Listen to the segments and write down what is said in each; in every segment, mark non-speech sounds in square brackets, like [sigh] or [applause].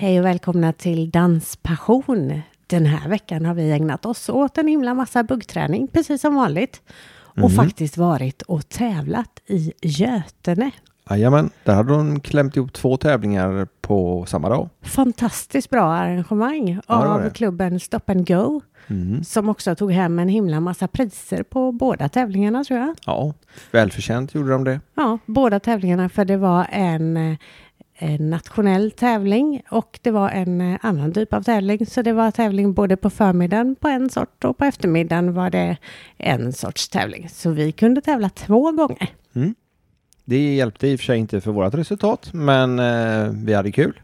Hej och välkomna till Danspassion. Den här veckan har vi ägnat oss åt en himla massa buggträning, precis som vanligt. Och faktiskt varit och tävlat i Götene. Jajamän, där hade hon klämt ihop två tävlingar på samma dag. Fantastiskt bra arrangemang Ja, av det. klubben Stop and Go. Mm. Som också tog hem en himla massa priser på båda tävlingarna tror jag. Ja, välförtjänt gjorde de det. Ja, båda tävlingarna för det var en, eh, en nationell tävling och det var en eh, annan typ av tävling. Så det var tävling både på förmiddagen på en sort och på eftermiddagen var det en sorts tävling. Så vi kunde tävla två gånger. Mm. Det hjälpte i och för sig inte för vårt resultat, men eh, vi hade kul.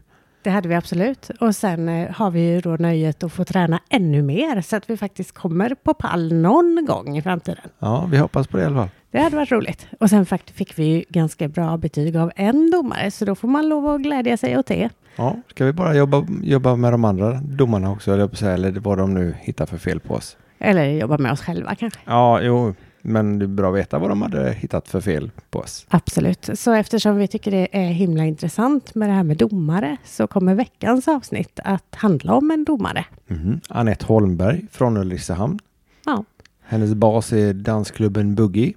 Det hade vi absolut. Och sen eh, har vi ju då nöjet att få träna ännu mer så att vi faktiskt kommer på pall någon gång i framtiden. Ja, vi hoppas på det i alla fall. Det hade varit roligt. Och sen fick vi ju ganska bra betyg av en domare så då får man lov att glädja sig åt det. Ja, ska vi bara jobba, jobba med de andra domarna också, eller vad de nu hittar för fel på oss. Eller jobba med oss själva kanske. Ja, jo, men det är bra att veta vad de hade hittat för fel på oss. Absolut. Så eftersom vi tycker det är himla intressant med det här med domare så kommer veckans avsnitt att handla om en domare. Mhm. Anette Holmberg från Ulricehamn. Ja, Hennes bas är dansklubben Boogie.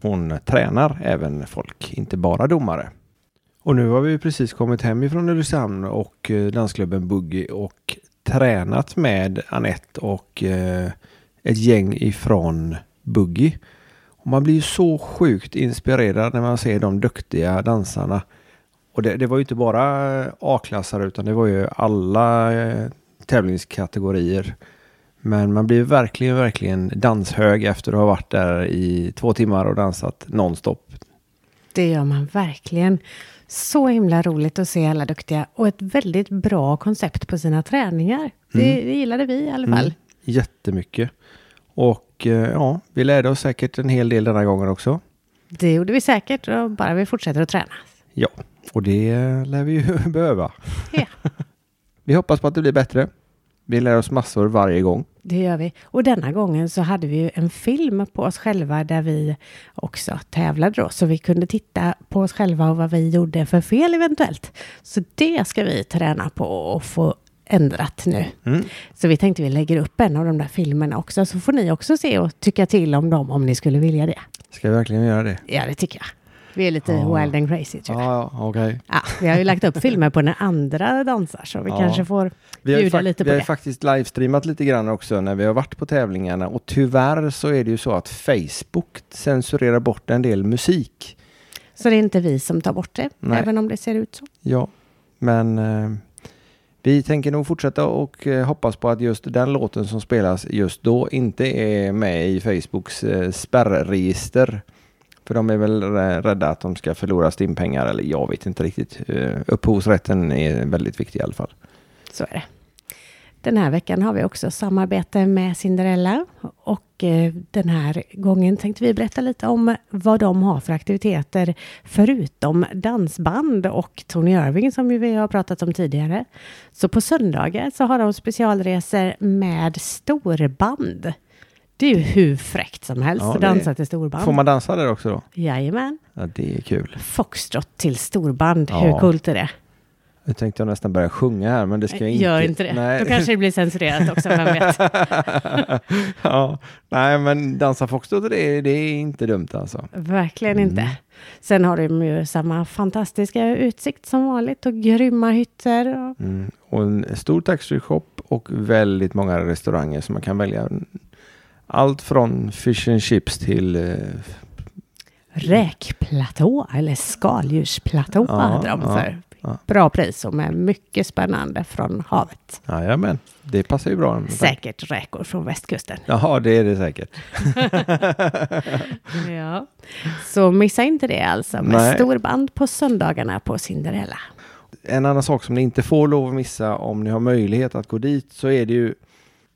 Hon tränar även folk, inte bara domare. Och nu har vi precis kommit hem ifrån Ulricehamn och eh, dansklubben Boogie och tränat med Anette och eh, ett gäng ifrån Boogie. Och man blir ju så sjukt inspirerad när man ser de duktiga dansarna. Och det, det var ju inte bara eh, A-klassare utan det var ju alla eh, tävlingskategorier. Men man blir verkligen, verkligen danshög efter att ha varit där i två timmar och dansat nonstop. det gör man verkligen. Så himla roligt att se alla duktiga och ett väldigt bra koncept på sina träningar. Det, det gillade vi i alla fall. Mm, jättemycket. Och eh, ja, vi lärde oss säkert en hel del denna gången också. Det gjorde vi säkert, och bara vi fortsätter att träna. Ja, och det lär vi ju [laughs] behöva. Ja. [laughs] Vi hoppas på att det blir bättre. Vi lär oss massor varje gång. Det gör vi. Och denna gången så hade vi ju en film på oss själva där vi också tävlade då. Så vi kunde titta på oss själva och vad vi gjorde för fel eventuellt. Så det ska vi träna på och få ändrat nu. Mm. Så vi tänkte vi lägger upp en av de där filmerna också. Så får ni också se och tycka till om dem om ni skulle vilja det. Ska vi verkligen göra det? Ja, det tycker jag. Vi är lite Ja. wild and crazy tror jag. Ja, ja okej. Ja, vi har ju lagt upp filmer på när andra dansar så vi Ja. kanske får Vi bjuda lite vi på har ju det. faktiskt livestreamat lite grann också när vi har varit på tävlingarna och tyvärr så är det ju så att Facebook censurerar bort en del musik. Så det är inte vi som tar bort det, Nej. även om det ser ut så. Ja, men eh, vi tänker nog fortsätta och eh, hoppas på att just den låten som spelas just då inte är med i Facebooks eh, spärregister. För de är väl rädda att de ska förlora stimpengar eller jag vet inte riktigt. Eh, Upphovsrätten är väldigt viktig i alla fall. Så är det. Den här veckan har vi också samarbete med Cinderella och eh, den här gången tänkte vi berätta lite om vad de har för aktiviteter förutom dansband och Tony Irving som vi har pratat om tidigare. Så på söndagar så har de specialresor med storband. Det är ju hur fräckt som helst Ja, att dansa till storband. Får man dansa där också då? Jajamän. Ja, det är kul. Foxtrot till storband, Ja. hur coolt är det? Nu tänkte jag nästan börja sjunga här, men det ska jag inte. Gör inte det. Nej. Då kanske det blir censurerat också, vem vet? [laughs] ja, nej, men dansa foxtrot, det, det är inte dumt alltså. Verkligen inte. Sen har de ju samma fantastiska utsikt som vanligt och grymma hytter. Och Mm. Och en stor taxfree-shop och väldigt många restauranger som man kan välja. Allt från fish and chips till... Eh, räkplatå eller skaldjursplatå Ja, hade de för ja. bra pris och med mycket spännande från havet. jajamän, det passar ju bra. Säkert räkor från västkusten. [laughs] Jaha, det är det säkert. [laughs] Ja. Så missa inte det alltså med Nej. storband på söndagarna på Cinderella. En annan sak som ni inte får lov att missa om ni har möjlighet att gå dit så är det ju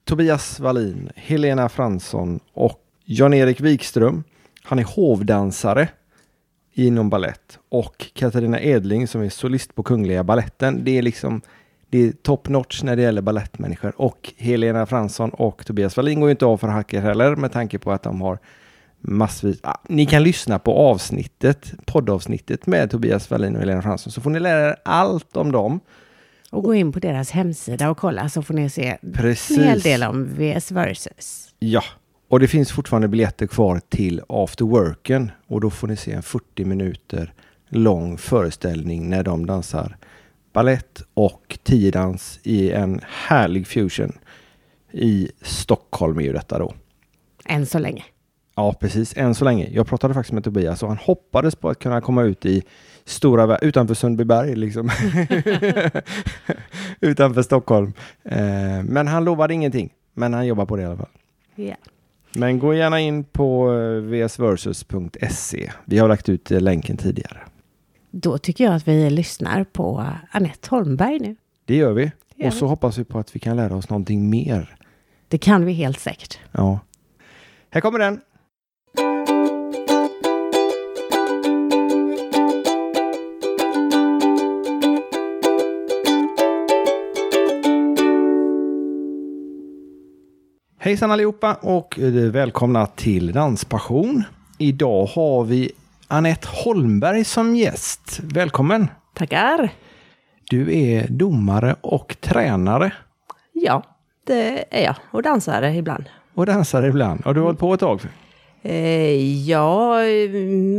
Tobias Wallin, Helena Fransson och Jan-Erik Wikström. Han är hovdansare inom ballett och Katarina Edling som är solist på Kungliga Balletten. Det är liksom det är top notch när det gäller ballettmänniskor och Helena Fransson och Tobias Wallin går ju inte av för hacker heller med tanke på att de har massvis. Ah, ni kan lyssna på avsnittet, poddavsnittet med Tobias Wallin och Helena Fransson så får ni lära er allt om dem. Och gå in på deras hemsida och kolla så får ni se Precis. en hel del om VS Versus. Ja, och det finns fortfarande biljetter kvar till After Worken och då får ni se en 40 minuter lång föreställning när de dansar ballett och tiodans i en härlig fusion. I Stockholm är ju detta då. Än så länge. Ja, precis. Än så länge. Jag pratade faktiskt med Tobias och han hoppades på att kunna komma ut i stora, utanför Sundbyberg liksom. [laughs] [laughs] utanför Stockholm. Eh, men han lovade ingenting. Men han jobbar på det i alla fall. Ja. Men gå gärna in på eh, vsversus.se. Vi har lagt ut eh, länken tidigare. Då tycker jag att vi lyssnar på Annette Holmberg nu. Det gör vi. gör och så hoppas vi på att vi kan lära oss någonting mer. Det kan vi helt säkert. Ja. Här kommer den. Hejsan allihopa och eh, välkomna till Danspassion. Idag har vi Annette Holmberg som gäst. Välkommen! Tackar! Du är domare och tränare Ja, det är jag. Och dansare ibland. och dansare ibland. Har du hållit på ett tag? Eh, ja,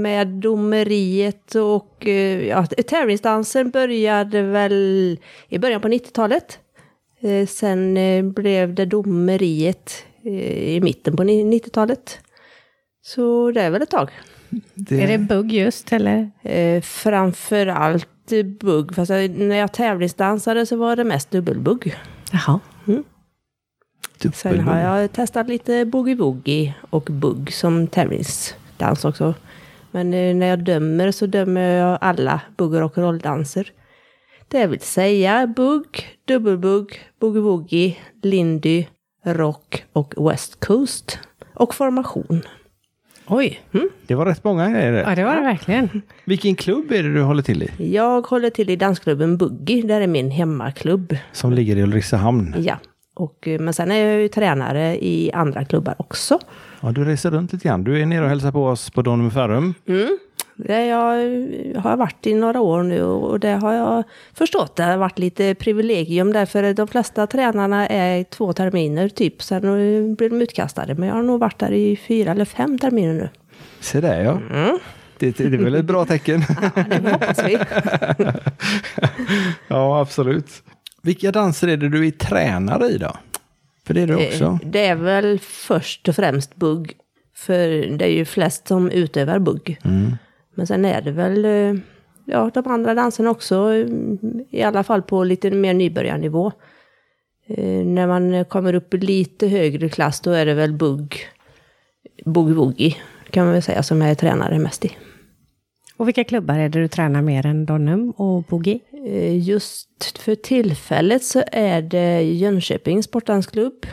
med domeriet och eh, ja, tävlingsdansen började väl i början på 90-talet. Eh, sen eh, blev det domeriet eh, i mitten på ni- 90-talet. Så det är väl ett tag. Det... Är det bugg just eller? Eh, framför allt eh, bugg. Fast jag, när jag tävlingsdansade så var det mest dubbelbugg. Jaha. Sen har jag testat lite boogie-woogie och bugg som tävlingsdans också. Men när jag dömer så dömer jag alla bugg och rock'n'roll-danser. Det vill säga bugg, dubbelbugg, boogie-woogie, lindy, rock och west coast. Och formation. Oj, Det var rätt många grejer. ja det var det verkligen. Vilken klubb är det du håller till i? Jag håller till i dansklubben Boogie, där är min hemmaklubb. Som ligger i Ulricehamn. Ja. Och, eh, men sen är jag ju tränare i andra klubbar också. Ja, du reser runt lite grann. Du är nere och hälsar på oss på Donum Ferrum. Mm. Det jag har varit i några år nu och det har jag förstått. Det har varit lite privilegium därför de flesta tränarna är två terminer typ. Sen blir de utkastade. Men jag har nog varit där i fyra eller fem terminer nu. Se där ja. Mm. Det, det är väl ett bra tecken? [laughs] Det hoppas vi. [laughs] ja, absolut. Vilka danser är det du är tränare i då? För det är du också. Eh, Det är väl först och främst bugg. För det är ju flest som utövar bugg. Mm. Men sen är det väl eh, ja, de andra danserna också. I alla fall på lite mer nybörjarnivå. Eh, När man kommer upp i lite högre klass då är det väl bugg. Boogie-woogie kan man väl säga som jag är tränare mest i. Och vilka klubbar är det du tränar mer än Donum och Boogie? Eh, Just för tillfället så är det Jönköpings sportdansklubb.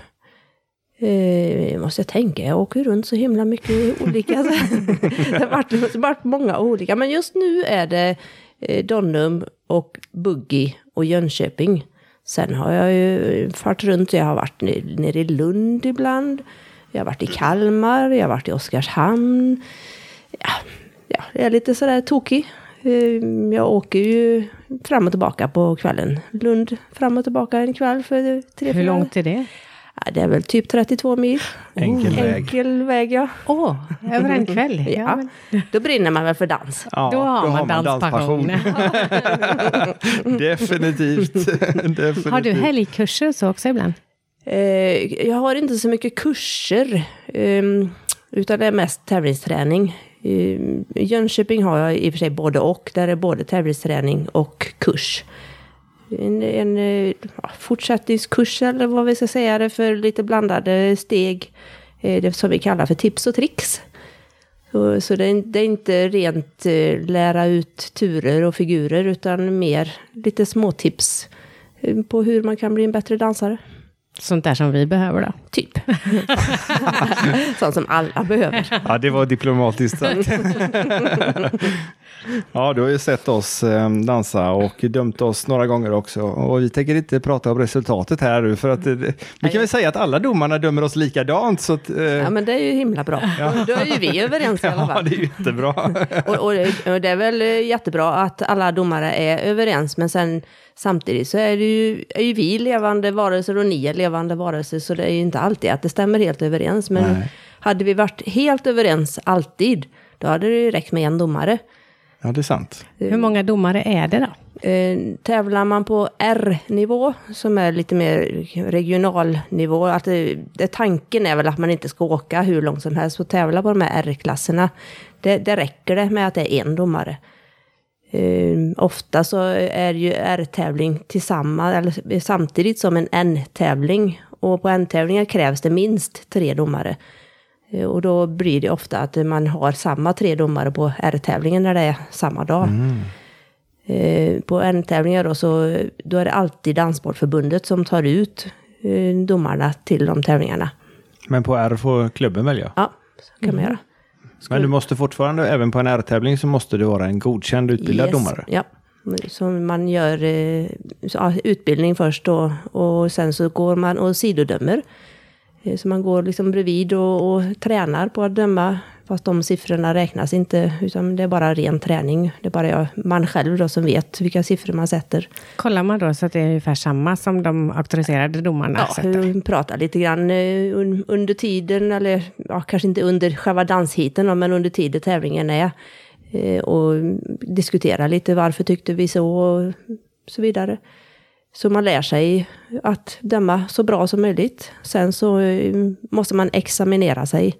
Eh, måste jag tänka, jag åker runt så himla mycket olika. [laughs] [laughs] det har varit, varit många olika, men just nu är det eh, Donum och Buggy och Jönköping. Sen har jag ju farit runt, jag har varit nere, i Lund ibland. Jag har varit i Kalmar, jag har varit i Oskarshamn. Ja, ja, jag är lite sådär tokig. Eh, Jag åker ju fram och tillbaka på kvällen. Lund fram och tillbaka en kväll för tre, Hur långt är det? Ja, det är väl typ 32 mil. Enkel väg. Enkel väg, ja. Åh, över en kväll. ja. men- Då brinner man väl för dans. Ja, Då har man danspassion. [laughs] Definitivt. Definitivt. [laughs] Har du helgkurser så också ibland? Eh, jag har inte så mycket kurser. ehm, utan det är mest tävlingsträning. I Jönköping har jag i och för sig både och. Där är både tävlingsträning och kurs. En, en eh, ja, fortsättningskurs eller vad vi ska säga det för lite blandade steg. Eh, det som vi kallar för tips och tricks. Så, så det, är, det är inte rent eh, lära ut turer och figurer utan mer lite småtips på hur man kan bli en bättre dansare. Sånt där som vi behöver då? Typ. [laughs] Sånt som alla behöver. Ja, det var diplomatiskt sagt. [laughs] Ja, du har ju sett oss eh, dansa och dömt oss några gånger också. Och vi tänker inte prata om resultatet här nu, för att eh, vi kan väl säga att alla domarna dömer oss likadant. Så att, eh, Ja, men det är ju himla bra. Då är ju vi överens i [laughs] alla ja, fall. det är jättebra. [laughs] Och, och, och det är väl jättebra att alla domare är överens, men sen samtidigt så är, det ju, är ju vi levande varelser och ni är levande varelser, så det är ju inte alltid att det stämmer helt överens. Men Nej. hade vi varit helt överens alltid, då hade det ju räckt med en domare. Ja, det är sant. Hur många domare är det då? Eh, tävlar man på R-nivå, som är lite mer regional nivå, att det, det, tanken är väl att man inte ska åka hur långt som helst och tävla på de här R-klasserna. Det, det räcker det med att det är en domare. Eh, ofta så är ju R-tävling tillsammans, eller samtidigt som en N-tävling. Och på N-tävlingar krävs det minst tre domare. Eh, och då blir det ofta att man har samma tre domare på R-tävlingen när det är samma dag. Eh, på N-tävlingar då, så då är det alltid Danssportförbundet som tar ut eh, domarna till de tävlingarna. Men på R får klubben välja. Ja, så kan man göra. Men du måste fortfarande, även på en R-tävling, så måste du vara en godkänd utbildad Yes, domare. Ja, så man gör eh, så, ja, utbildning först då och sen så går man och sidodömer. Eh, Så man går liksom bredvid och, och tränar på att döma. Fast de siffrorna räknas inte, utan det är bara ren träning. Det är bara jag, man själv då som vet vilka siffror man sätter. Kollar man då så att det är ungefär samma som de auktoriserade domarna Ja, sätter? vi pratar lite grann eh, un, under tiden, eller ja, kanske inte under själva danshiten, då, men under tiden tävlingen är. Eh, och diskutera lite varför tyckte vi så och så vidare. Så man lär sig att döma så bra som möjligt. Sen så eh, måste man examinera sig.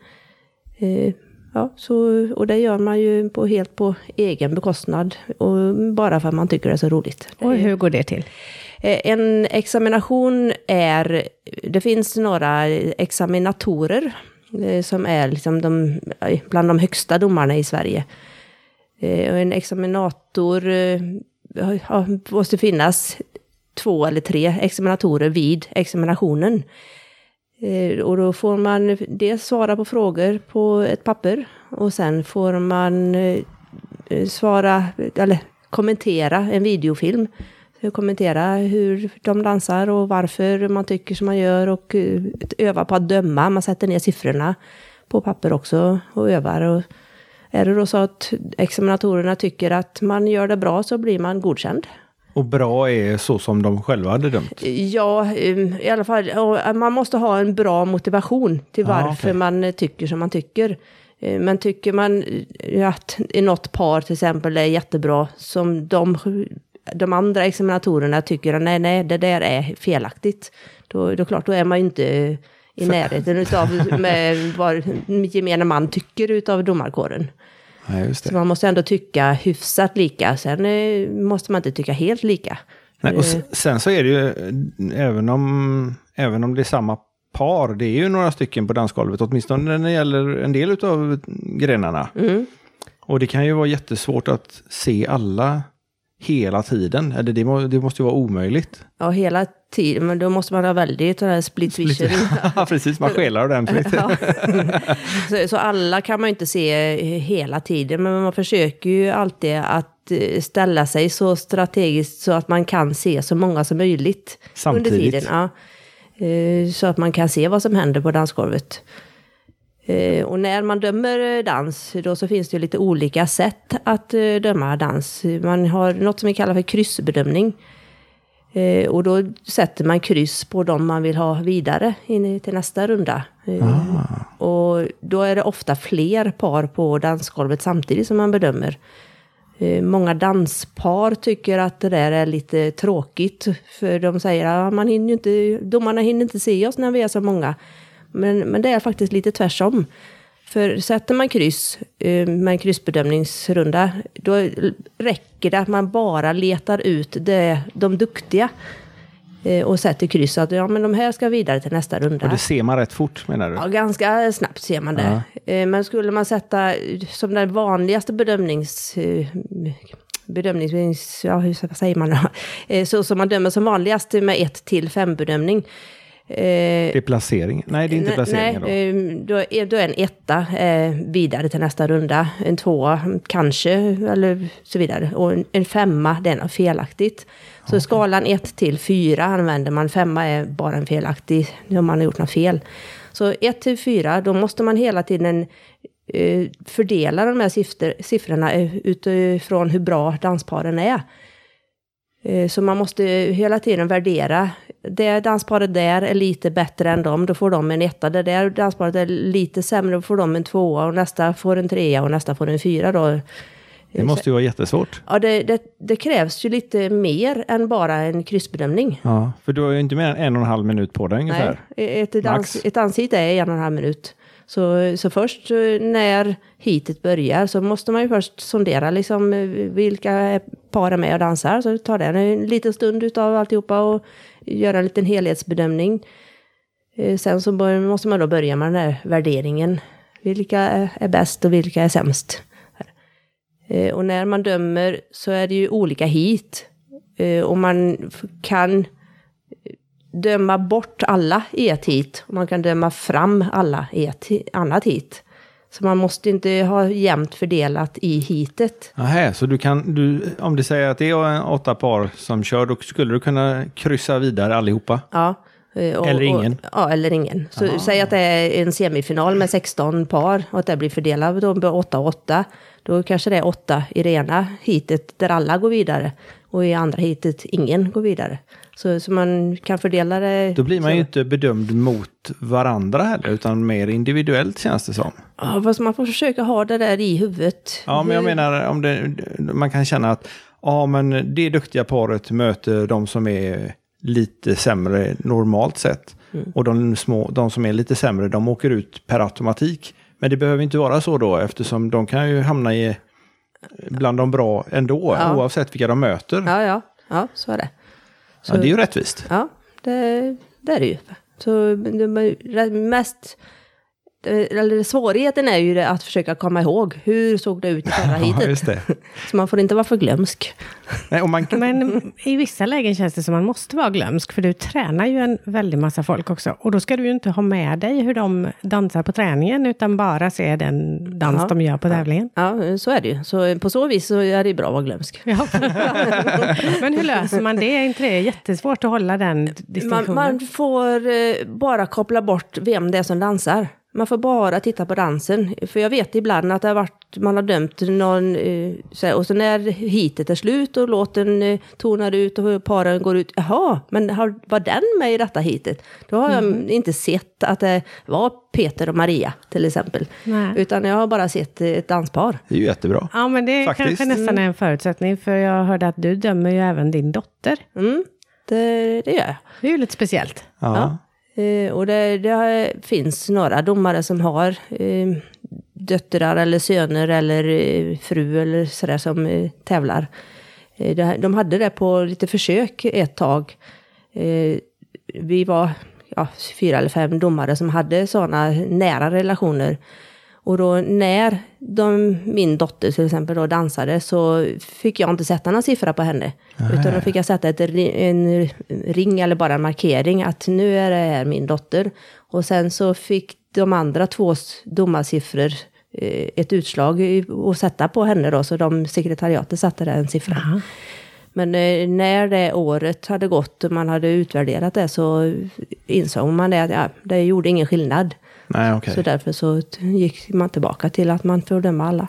Eh, Ja, så, och det gör man ju på, helt på egen bekostnad. Och bara för att man tycker det är så roligt. Och hur går det till? Eh, En examination är, det finns några examinatorer som är liksom de, bland de högsta domarna i Sverige. Och en examinator måste finnas två eller tre examinatorer vid examinationen. Eh, och då får man dels svara på frågor på ett papper och sen får man eh, eh, svara, eller kommentera en videofilm. Kommentera hur de dansar och varför man tycker som man gör och öva på att döma. Man sätter ner siffrorna på papper också och övar. Och är det då så att examinatorerna tycker att man gör det bra så blir man godkänd. Och bra är så som de själva hade dömt. Ja, um, i alla fall, man måste ha en bra motivation till varför okej. man eh, tycker som man tycker. Eh, Men tycker man eh, att något par till exempel är jättebra, som de, de andra examinatorerna tycker nej, nej, det där är felaktigt. Då, då klart, då är man ju inte i närheten [laughs] med vad gemene man tycker utav domarkåren. Just Så man måste ändå tycka hyfsat lika. Sen eh, måste man inte tycka helt lika. Nej, och s- sen så är det ju, eh, även om, även om det är samma par, det är ju några stycken på dansgolvet, åtminstone när det gäller en del av grenarna. Mm. Och det kan ju vara jättesvårt att se alla hela tiden. Eller det, må, det måste ju vara omöjligt. Ja, hela tiden. Men då måste man ha väldigt sån här split vision. [laughs] Ja, Precis, man skelar ordentligt. [laughs] Ja. [laughs] så, så alla kan man ju inte se hela tiden, men man försöker ju alltid att eh, ställa sig så strategiskt så att man kan se så många som möjligt under Samtidigt. tiden. Ja. Eh, Så att man kan se vad som händer på dansgolvet. Eh, Och när man dömer eh, dans, då så finns det lite olika sätt att eh, döma dans. Man har något som vi kallar för kryssbedömning. Och då sätter man kryss på de man vill ha vidare in till nästa runda. Eh, Och då är det ofta fler par på dansgolvet samtidigt som man bedömer. Många danspar tycker att det där är lite tråkigt. För de säger att man hinner inte, domarna hinner inte se oss när vi är så många. Men, men det är faktiskt lite tvärsom. För sätter man kryss eh, med en kryssbedömningsrunda, då räcker det att man bara letar ut det, de duktiga. eh, Och sätter kryss att ja, men de här ska vidare till nästa runda. Och det ser man rätt fort menar du? Ja, ganska snabbt ser man det. Eh, Men skulle man sätta som den vanligaste bedömnings... bedömnings... Ja, hur säger man då? Så som man dömer som vanligast med 1 till 5 bedömning. Eh, Det är placering? Nej, det är inte nej, placeringen då. nej, eh, då, är, då är en etta eh, vidare till nästa runda. En tvåa kanske, eller så vidare. Och en, en femma, det är felaktigt. Så skalan 1 till 4 använder man. Femma är bara en felaktig, om man har gjort något fel. Så 1 till 4, då måste man hela tiden eh, fördela de här siffror, siffrorna eh, utifrån hur bra dansparen är. Eh, Så man måste hela tiden värdera. Det dansparet där är lite bättre än dem, då får de en etta. Det där dansparet är lite sämre, då får de en tvåa och nästa får en trea och nästa får en fyra då. Det måste ju vara jättesvårt. Ja, det, det, det krävs ju lite mer än bara en kryssbedömning. Ja, för du har ju inte mer än en och en halv minut på dig ungefär. Nej, ett, dans, Max. ett danshit är en och en halv minut. Så, så först eh, när hitet börjar så måste man ju först sondera liksom eh, vilka par är med och dansar. Så tar det en liten stund utav alltihopa och göra en liten helhetsbedömning. Eh, sen så bör, måste man då börja med den här värderingen. Vilka är, bäst och vilka är sämst? Och när man dömer så är det ju olika hit. Och man kan döma bort alla i ett hit. Och man kan döma fram alla i ett hi- annat hit. Så man måste inte ha jämnt fördelat i hitet. Nähä, så du kan, du, om det säger att det är åtta par som kör, då skulle du kunna kryssa vidare allihopa? Ja. eh, och- Eller ingen. Och, ja, eller ingen. Så säg att det är en semifinal med 16 par och att det blir fördelat då med 8 och 8. Då kanske det är 8 i det ena hitet där alla går vidare. Och i andra hitet ingen går vidare. Så, så man kan fördela det. Då blir man ju så. inte bedömd mot varandra heller, utan mer individuellt känns det som. Ja, fast man får försöka ha det där i huvudet. Ja, men jag menar om det, man kan känna att ja, men det duktiga paret möter de som är lite sämre normalt sett. Och de, små, de som är lite sämre, de åker ut per automatik. Men det behöver inte vara så då, eftersom de kan ju hamna i bland de bra ändå, Ja. oavsett vilka de möter. Ja, ja, ja, så är det. Så, det är ju rättvist. Ja, det, det är det ju. Så de mest... Eller svårigheten är ju det att försöka komma ihåg. Hur såg det ut i förra [laughs] Ja, just det. [laughs] Så man får inte vara för glömsk. Nej, och man Men i vissa lägen känns det som man måste vara glömsk, för du tränar ju en väldig massa folk också. Och då ska du ju inte ha med dig hur de dansar på träningen, utan bara se den dans Ja. de gör på tävlingen. Ja, så är det ju. Så på så vis så är det bra att vara glömsk. Ja. [laughs] Men hur löser man det? Är inte det jättesvårt att hålla den Man, distinktionen? man får eh, bara koppla bort vem det är som dansar. Man får bara titta på dansen. För jag vet ibland att det har varit, man har dömt någon, eh, och så när hitet är slut och låten eh, tonar ut och paren går ut, jaha, men har, var den med i detta hitet? Då har jag inte sett att det var Peter och Maria till exempel. Nej. Utan jag har bara sett eh, ett danspar. det är ju jättebra. Ja, men det Faktiskt. kanske nästan är en förutsättning, för jag hörde att du dömer ju även din dotter. Mm, det, det gör jag. Det är ju lite speciellt. Ja. Eh, och det, det finns några domare som har eh, döttrar eller söner eller eh, fru eller sådär som eh, tävlar. Eh, det, de hade det på lite försök ett tag. Eh, vi var ja, fyra eller fem domare som hade sådana nära relationer. Och då när de, min dotter till exempel då dansade så fick jag inte sätta någon siffra på henne. Utan då fick jag sätta ett, en ring eller bara en markering att nu är det här min dotter. Och sen så fick de andra två domarsiffror eh, ett utslag att sätta på henne då. Så de sekretariatet satte en siffra. Men eh, när det året hade gått och man hade utvärderat det så insåg man det att ja, det gjorde ingen skillnad. Nej, okej. Så därför så gick man tillbaka till att man får döma alla.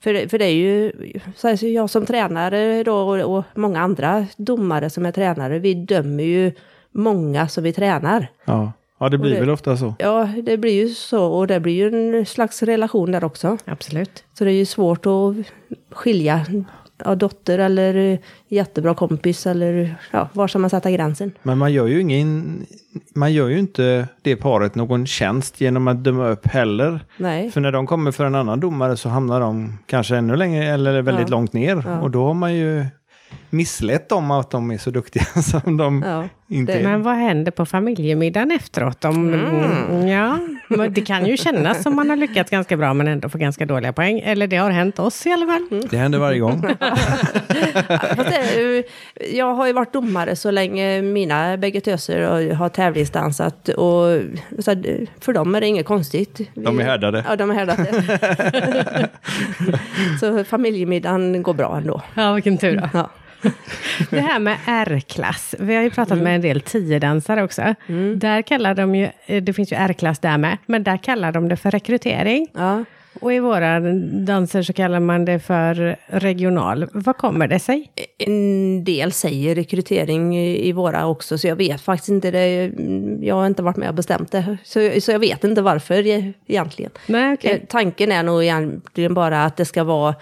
För, det, för det är ju, så jag som tränare då och, och många andra domare som är tränare, vi dömer ju många som vi tränar. Ja. ja, det blir det- väl ofta så. Ja, det blir ju så och det blir ju en slags relation där också. Absolut. Så det är ju svårt att skilja ja, dotter eller eh, jättebra kompis eller ja, var ska man sätta gränsen? Men man gör ju ingen, man gör ju inte det paret någon tjänst genom att döma upp heller. Nej. För när de kommer för en annan domare så hamnar de kanske ännu längre eller väldigt Ja. långt ner. Ja. Och då har man ju misslett dem att de är så duktiga [laughs] som de Ja, inte det- är. Men vad händer på familjemiddagen efteråt? Om, Mm. ja, det kan ju kännas som man har lyckats ganska bra men ändå får ganska dåliga poäng. Eller det har hänt oss i alla fall. Mm. Det händer varje gång. [laughs] Jag har ju varit domare så länge mina bägge töser har- tävlingsdansat. Och, för dem är det inget konstigt. De är härdade. Ja, de är härdade. [laughs] så familjemiddagen går bra ändå. Ja, vilken tur då. Ja. Det här med R-klass. Vi har ju pratat med en del tiodansare också. Där kallar de ju, eh, det finns ju R-klass där med, men där kallar de det för rekrytering. Ja. Och i våra danser så kallar man det för regional. Vad kommer det sig? En del säger rekrytering i våra också, så jag vet faktiskt inte det. Jag har inte varit med och bestämt det, så, så jag vet inte varför e- egentligen. Nej, okej. Eh, Tanken är nog egentligen bara att det ska vara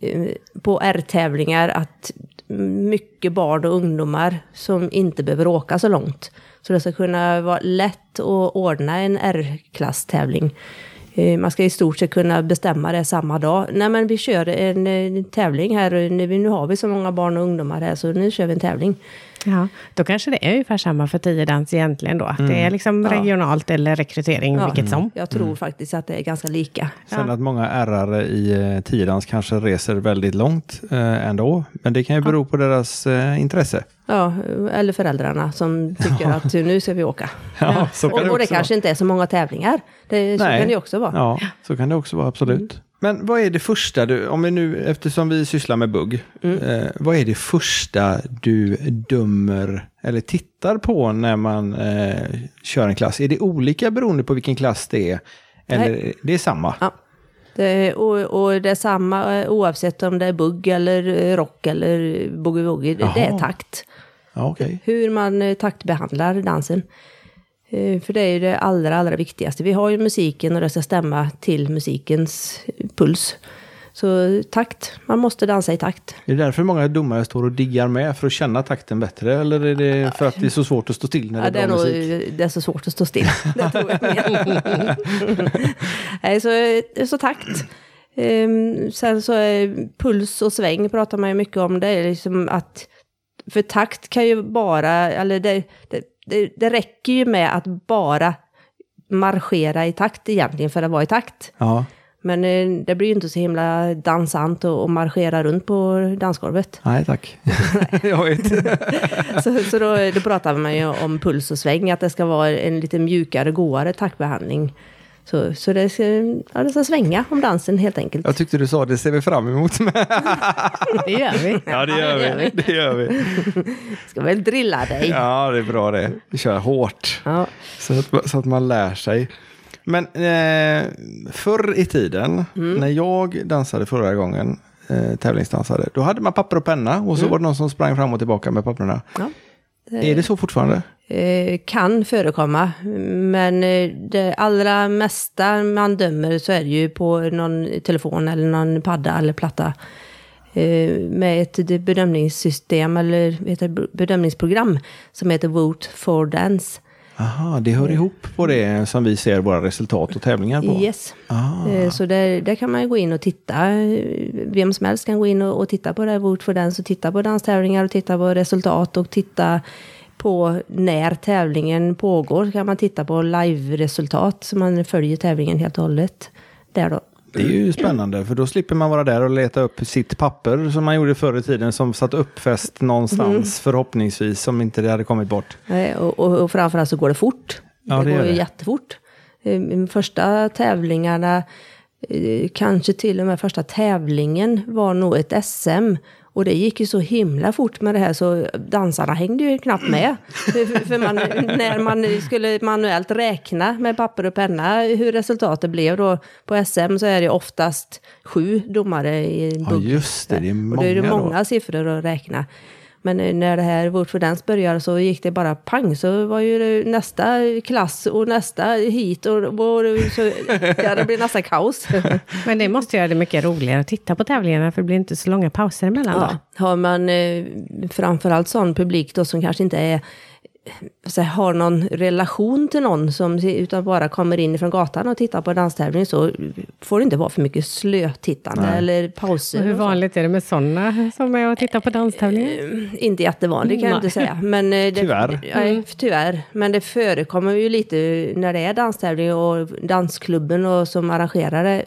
eh, på R-tävlingar att mycket barn och ungdomar som inte behöver åka så långt. Så det ska kunna vara lätt att ordna en R-klasstävling. Eh, man ska i stort sett kunna bestämma det samma dag. Nej men vi kör en, tävling här, nu har vi så många barn och ungdomar här så nu kör vi en tävling. Ja, då kanske det är ungefär samma för tiodans egentligen då. Att det är liksom Ja. regionalt eller rekrytering, Ja, vilket som. Jag tror faktiskt att det är ganska lika. Sen att många ärrare i eh, tiodans kanske reser väldigt långt eh, ändå. Men det kan ju bero på deras eh, intresse. Ja, eller föräldrarna som tycker att nu ska vi åka. [laughs] Ja, så kan och, det och det kanske inte är så många tävlingar. Det, så Nej. kan det ju också vara. Ja, så kan det också vara, absolut. Men vad är det första du, om vi nu, eftersom vi sysslar med bugg, eh, vad är det första du dömer eller tittar på när man eh, kör en klass? Är det olika beroende på vilken klass det är? Eller det är samma? Ja. Det, och, och det är samma eh, oavsett om det är bugg eller eh, rock eller boogie-woogie. Det, är takt. Ja, okej. Hur man eh, taktbehandlar dansen. Eh, För det är ju det allra, allra viktigaste. Vi har ju musiken och det ska stämma till musikens puls. Så takt, man måste dansa i takt. Är det därför många domare står och diggar med för att känna takten bättre? Eller är det för att det är så svårt att stå still när det är det, är bra nog, musik? det är så svårt att stå still. [laughs] Det tror jag [laughs] så, så takt. Ehm, sen så är puls och sväng pratar man ju mycket om. Det är liksom att, för takt kan ju bara, eller det, det, det, det räcker ju med att bara marschera i takt egentligen för att vara i takt. Ja, Men eh, det blir ju inte så himla dansant att marschera runt på dansgolvet. nej tack. [laughs] jag vet. [laughs] Så, så då, då pratar man ju om puls och sväng, att det ska vara en lite mjukare, godare taktbehandling. Så, så det, ska, ja, det ska svänga om dansen helt enkelt. Jag tyckte du sa det ser vi fram emot. [laughs] Det gör vi. ja, det gör det gör vi. Det gör vi. [laughs] Ska väl drilla dig. Ja, det är bra det. Vi kör hårt. Ja. Så att, så att man lär sig. Men eh, förr i tiden, när jag dansade förra gången, eh, tävlingsdansade, då hade man papper och penna och så var det någon som sprang fram och tillbaka med papperna. Ja. Är det så fortfarande? Eh, kan förekomma, men eh, det allra mesta man dömer så är det ju på någon telefon eller någon padda eller platta. Eh, med ett bedömningssystem eller ett bedömningsprogram som heter Vote for Dance. Aha, det hör ihop på det som vi ser våra resultat och tävlingar på. Yes. Ah. Eh, Så där, där kan man ju gå in och titta. Vem som helst kan gå in och, och titta på det här Vote for Dance och titta på danstävlingar och titta på resultat och titta på när tävlingen pågår. kan man titta på live-resultat så man följer tävlingen helt och hållet. Där då. Det är ju spännande för då slipper man vara där och leta upp sitt papper som man gjorde förr i tiden som satt uppfäst någonstans förhoppningsvis som inte det hade kommit bort. Eh, Och, och, och framförallt så går det fort. Ja, det, det går ju det. jättefort. Eh, De första tävlingarna, eh, kanske till och med första tävlingen var nog ett SM. Och det gick ju så himla fort med det här så dansarna hängde ju knappt med. för för man, när man skulle manuellt räkna med papper och penna hur resultatet blev då på SM så är det oftast sju domare i en Ja, bugg. just det. Det är Och många, då är det då. många siffror att räkna. Men när det här Vote for Dance började så gick det bara pang. Så var ju det nästa klass och nästa hit. Och, och så, ja, det blir nästan kaos. [laughs] Men det måste göra det mycket roligare att titta på tävlingarna för det blir inte så långa pauser emellan. Ja, Då. har man eh, framförallt sån publik då som kanske inte är här, har någon relation till någon som utan bara kommer in från gatan och tittar på danstävling så får det inte vara för mycket slötittande Nej. eller pauser. Och hur vanligt är det med sådana som är och tittar på danstävlingar? Eh, Inte jättevanligt kan jag Nej. inte säga. Men eh, det, Tyvärr. Nej, tyvärr. Men det förekommer ju lite när det är danstävling och dansklubben och som arrangerare eh,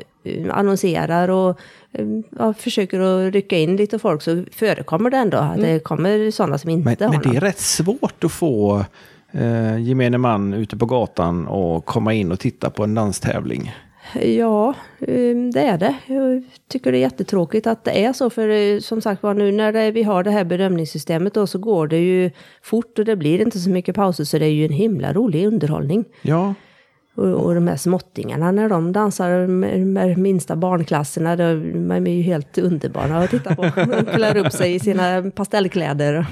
annonserar och eh, ja, försöker att rycka in lite folk så förekommer det ändå att det kommer sådana som inte Men, har men det någon. är rätt svårt att få eh, gemene man ute på gatan och komma in och titta på en danstävling. Ja, eh, det är det. Jag tycker det är jättetråkigt att det är så. För eh, som sagt var nu när vi har det här bedömningssystemet då så går det ju fort och det blir inte så mycket pauser så det är ju en himla rolig underhållning. Ja, Och, och de här småttingarna när de dansar med, med minsta barnklasserna, de, de är ju helt underbara att titta på. De klär upp sig i sina pastellkläder.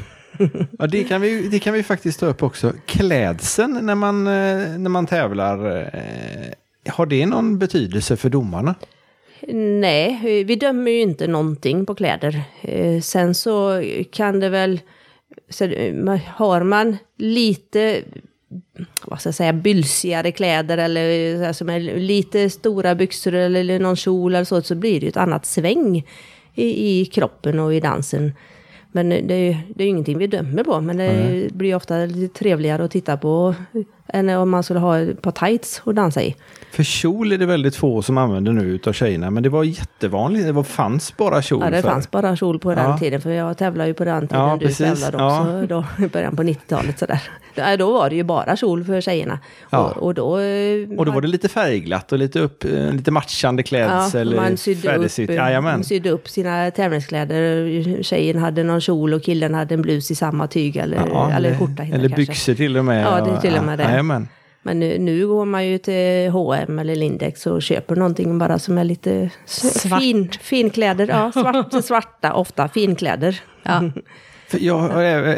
ja det, kan vi, det kan vi faktiskt ta upp också. Klädseln när man, eh, när man tävlar, eh, har det någon betydelse för domarna? Nej, vi dömer ju inte någonting på kläder. Eh, Sen så kan det väl, så har man lite, vad ska jag säga, bylsigare kläder eller så här som är lite stora byxor eller någon kjol eller så, så blir det ju ett annat sväng i, i kroppen och i dansen. Men det är ju det är ingenting vi dömer på, men det blir ju ofta lite trevligare att titta på än om man skulle ha ett par tights att dansa i. För kjol är det väldigt få som använder nu utav tjejerna, men det var jättevanligt. Det var, fanns bara kjol. Ja, det för. fanns bara kjol på den Ja. tiden, för jag tävlade ju på den tiden Ja, du precis. tävlade också, då, i början på 90-talet sådär. Då, då var det ju bara kjol för tjejerna. Ja. Och, och då... eh, Och då var det lite färgglatt och lite, upp, eh, lite matchande klädsel. man sydde upp, Jajamän. sydde upp sina tävlingskläder. Tjejen hade någon kjol och killen hade en blus i samma tyg eller, Ja, eller skjorta. eller kanske. byxor till och med. Ja, det är till och med det. Jajamän. Men nu, nu går man ju till H&M eller Lindex och köper någonting bara som är lite Svart. fin, finkläder. Ja, [laughs] svart, svarta, ofta finkläder. Ja. [laughs] För jag,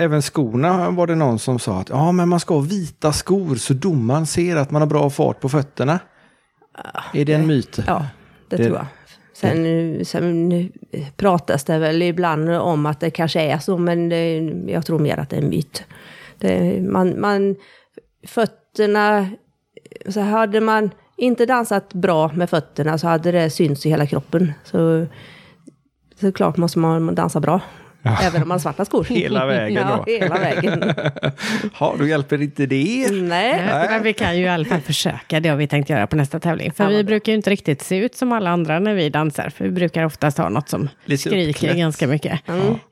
även skorna var det någon som sa att ja, men man ska ha vita skor så domaren ser att man har bra fart på fötterna. Är det en myt? Ja, det, Det- tror jag. Sen, sen pratas det väl ibland om att det kanske är så, men det, jag tror mer att det är en myt. Det, man, man, fötterna, så hade man inte dansat bra med fötterna så hade det synts i hela kroppen. Så, såklart måste man dansa bra. Även om man har svarta skor. Hela vägen ja, då. hela vägen. [laughs] Ja, då hjälper inte det. Nej. Nej, Men vi kan ju i alla fall försöka, det har vi tänkt göra på nästa tävling. För Ja, vi bra. brukar ju inte riktigt se ut som alla andra när vi dansar. För vi brukar oftast ha något som Lite skriker uppklätt. ganska mycket.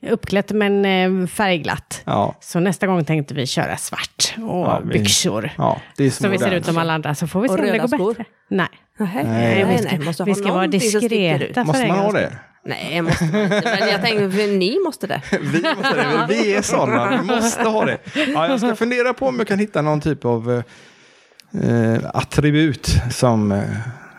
Uppklätt men eh, färgglatt. Ja, Så nästa gång tänkte vi köra svart och Ja, vi- byxor. ja det är Så vi ser ut som alla andra, så får vi se om det går skor? bättre. Nej. Nej, Nej, nej, vi nej, ska, måste vi ska vara diskreta. Måste man ha det? Nej, måste man inte. Men jag tänker, för ni måste det. [laughs] Vi, måste det. vi är sådana, vi måste ha det. Ja, jag ska fundera på om jag kan hitta någon typ av eh, attribut som eh,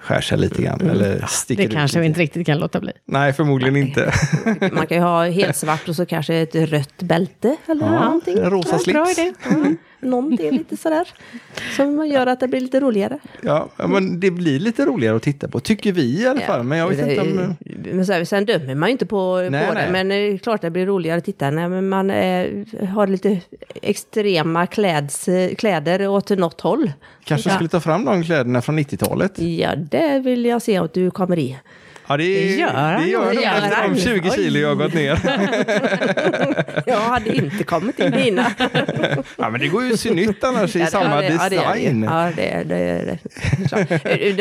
skär sig lite grann. Eller sticker Mm. Det kanske ut vi lite. inte riktigt kan låta bli. Nej, förmodligen inte. [laughs] Man kan ju ha helt svart och så kanske ett rött bälte eller Ja, någonting. en rosa Ja, slips. Bra idé. Mm. Någonting lite sådär. Som gör att det blir lite roligare. Ja, men det blir lite roligare att titta på, tycker vi i alla fall. Men jag vet det, inte om... men så här, sen dömer man ju inte på, Nej, på nej. det. Men det är klart det blir roligare att titta när man eh, har lite extrema kläds, kläder åt något håll. Kanske Ja. skulle ta fram de kläderna från 90-talet. Ja, det vill jag se att du kommer i. Ja, det, Det gör han. det gör Det gör efter han. de 20 kilo jag har gått ner. [laughs] Jag hade inte kommit in dina. Ja, men det går ju att se nytt annars i Ja, samma ja, det- ja, det är det design. Ja, det det. Det. Så.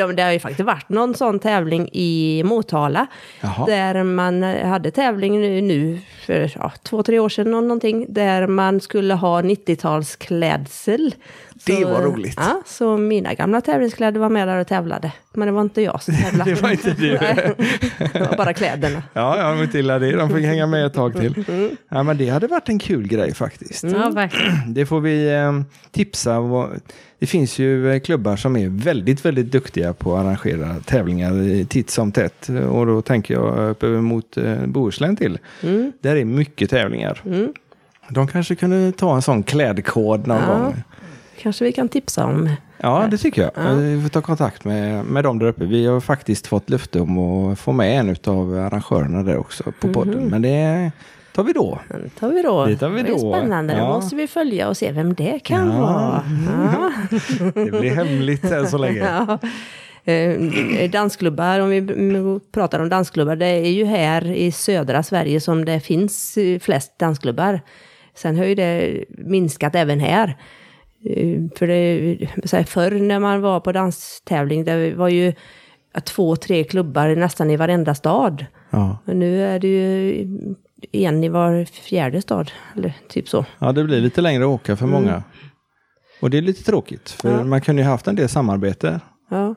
Det, det har ju faktiskt varit någon sån tävling i Motala. Jaha. Där man hade tävling nu- för ja, två, tre år sedan någonting. Där man skulle ha 90-talsklädsel. Det Så- var roligt. Ja, så mina gamla tävlingskläder var med där och tävlade. Men det var inte jag som tävlade. [laughs] Det var inte du. Det var bara kläderna. Ja, ja, men till det. De fick hänga med ett tag till. Mm. Ja, men det hade varit en kul grej faktiskt. Ja, verkligen. [clears throat] Det får vi eh, tipsa. Det finns ju eh, klubbar som är väldigt, väldigt duktiga på att arrangera tävlingar titt som tätt. Och då tänker jag upp mot eh, Bohuslän till. Mm. Där är mycket tävlingar. Mm. De kanske kunde ta en sån klädkod någon Ja. gång. Kanske vi kan tipsa om. Ja, det tycker jag. Ja. Vi får ta kontakt med, med dem där uppe. Vi har faktiskt fått löfte om att få med en av arrangörerna där också på podden. Men det, tar vi då. Den tar vi då. Det tar vi är då. spännande. Ja. Det måste vi följa och se vem det kan Ja. vara. Ja. [laughs] Det blir hemligt än så länge. Ja. Eh, dansklubbar, om vi pratar om dansklubbar, det är ju här i södra Sverige som det finns eh, flest dansklubbar. Sen har ju det minskat även här. Eh, För det, förr när man var på danstävling, det var ju två, tre klubbar nästan i varenda stad. Ja. Men nu är det ju en i var fjärde stad, eller typ så. ja, det blir lite längre att åka för Mm. många. Och det är lite tråkigt, för Ja. man kunde ju haft en del samarbete. Ja.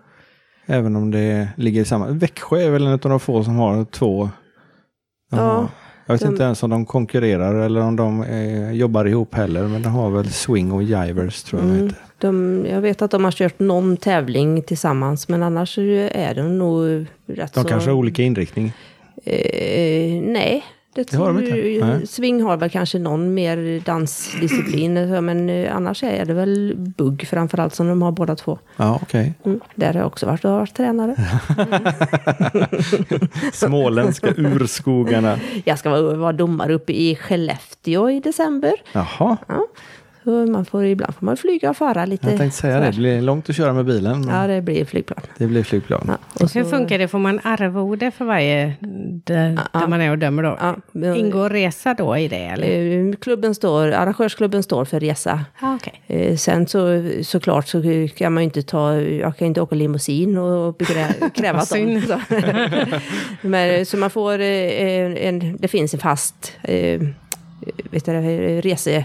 Även om det ligger i samma... Växjö är väl en av de få som har två... Ja, jag vet de- inte ens om de konkurrerar eller om de eh, jobbar ihop heller. Men de har väl Swing och Jivers tror jag de Mm. heter. De, jag vet att de har kört någon tävling tillsammans, men annars är de nog rätt De så... kanske har olika inriktning. Eh, nej, det, Det har de inte. Nej. Swing har väl kanske någon mer [clears throat] dansdisciplin, men eh, annars är det väl bugg framförallt som de har båda två. Ja, okej. Mm. Där har jag också varit och varit tränare. [laughs] Småländska urskogarna. Jag ska vara, vara domare uppe i Skellefteå i december. Jaha, Ja. Man får, ibland får man flyga och fara lite. jag tänkte säga det. sådär. Det blir långt att köra med bilen. Ja, det blir flygplan. Det blir flygplan. Ja. Och så- Hur funkar det? Får man arvode för varje där, där man är och dömer då? Ja, men- Ingår resa då i det? Eller? Eh, Klubben står, arrangörsklubben står för resa. Ah, okej. Eh, Sen så, såklart så kan man ju inte ta, jag kan inte åka limousin och begrä- [laughs] kräva sånt. Så. [laughs] Men, så man får, eh, en, en, det finns en fast eh, vet du, det,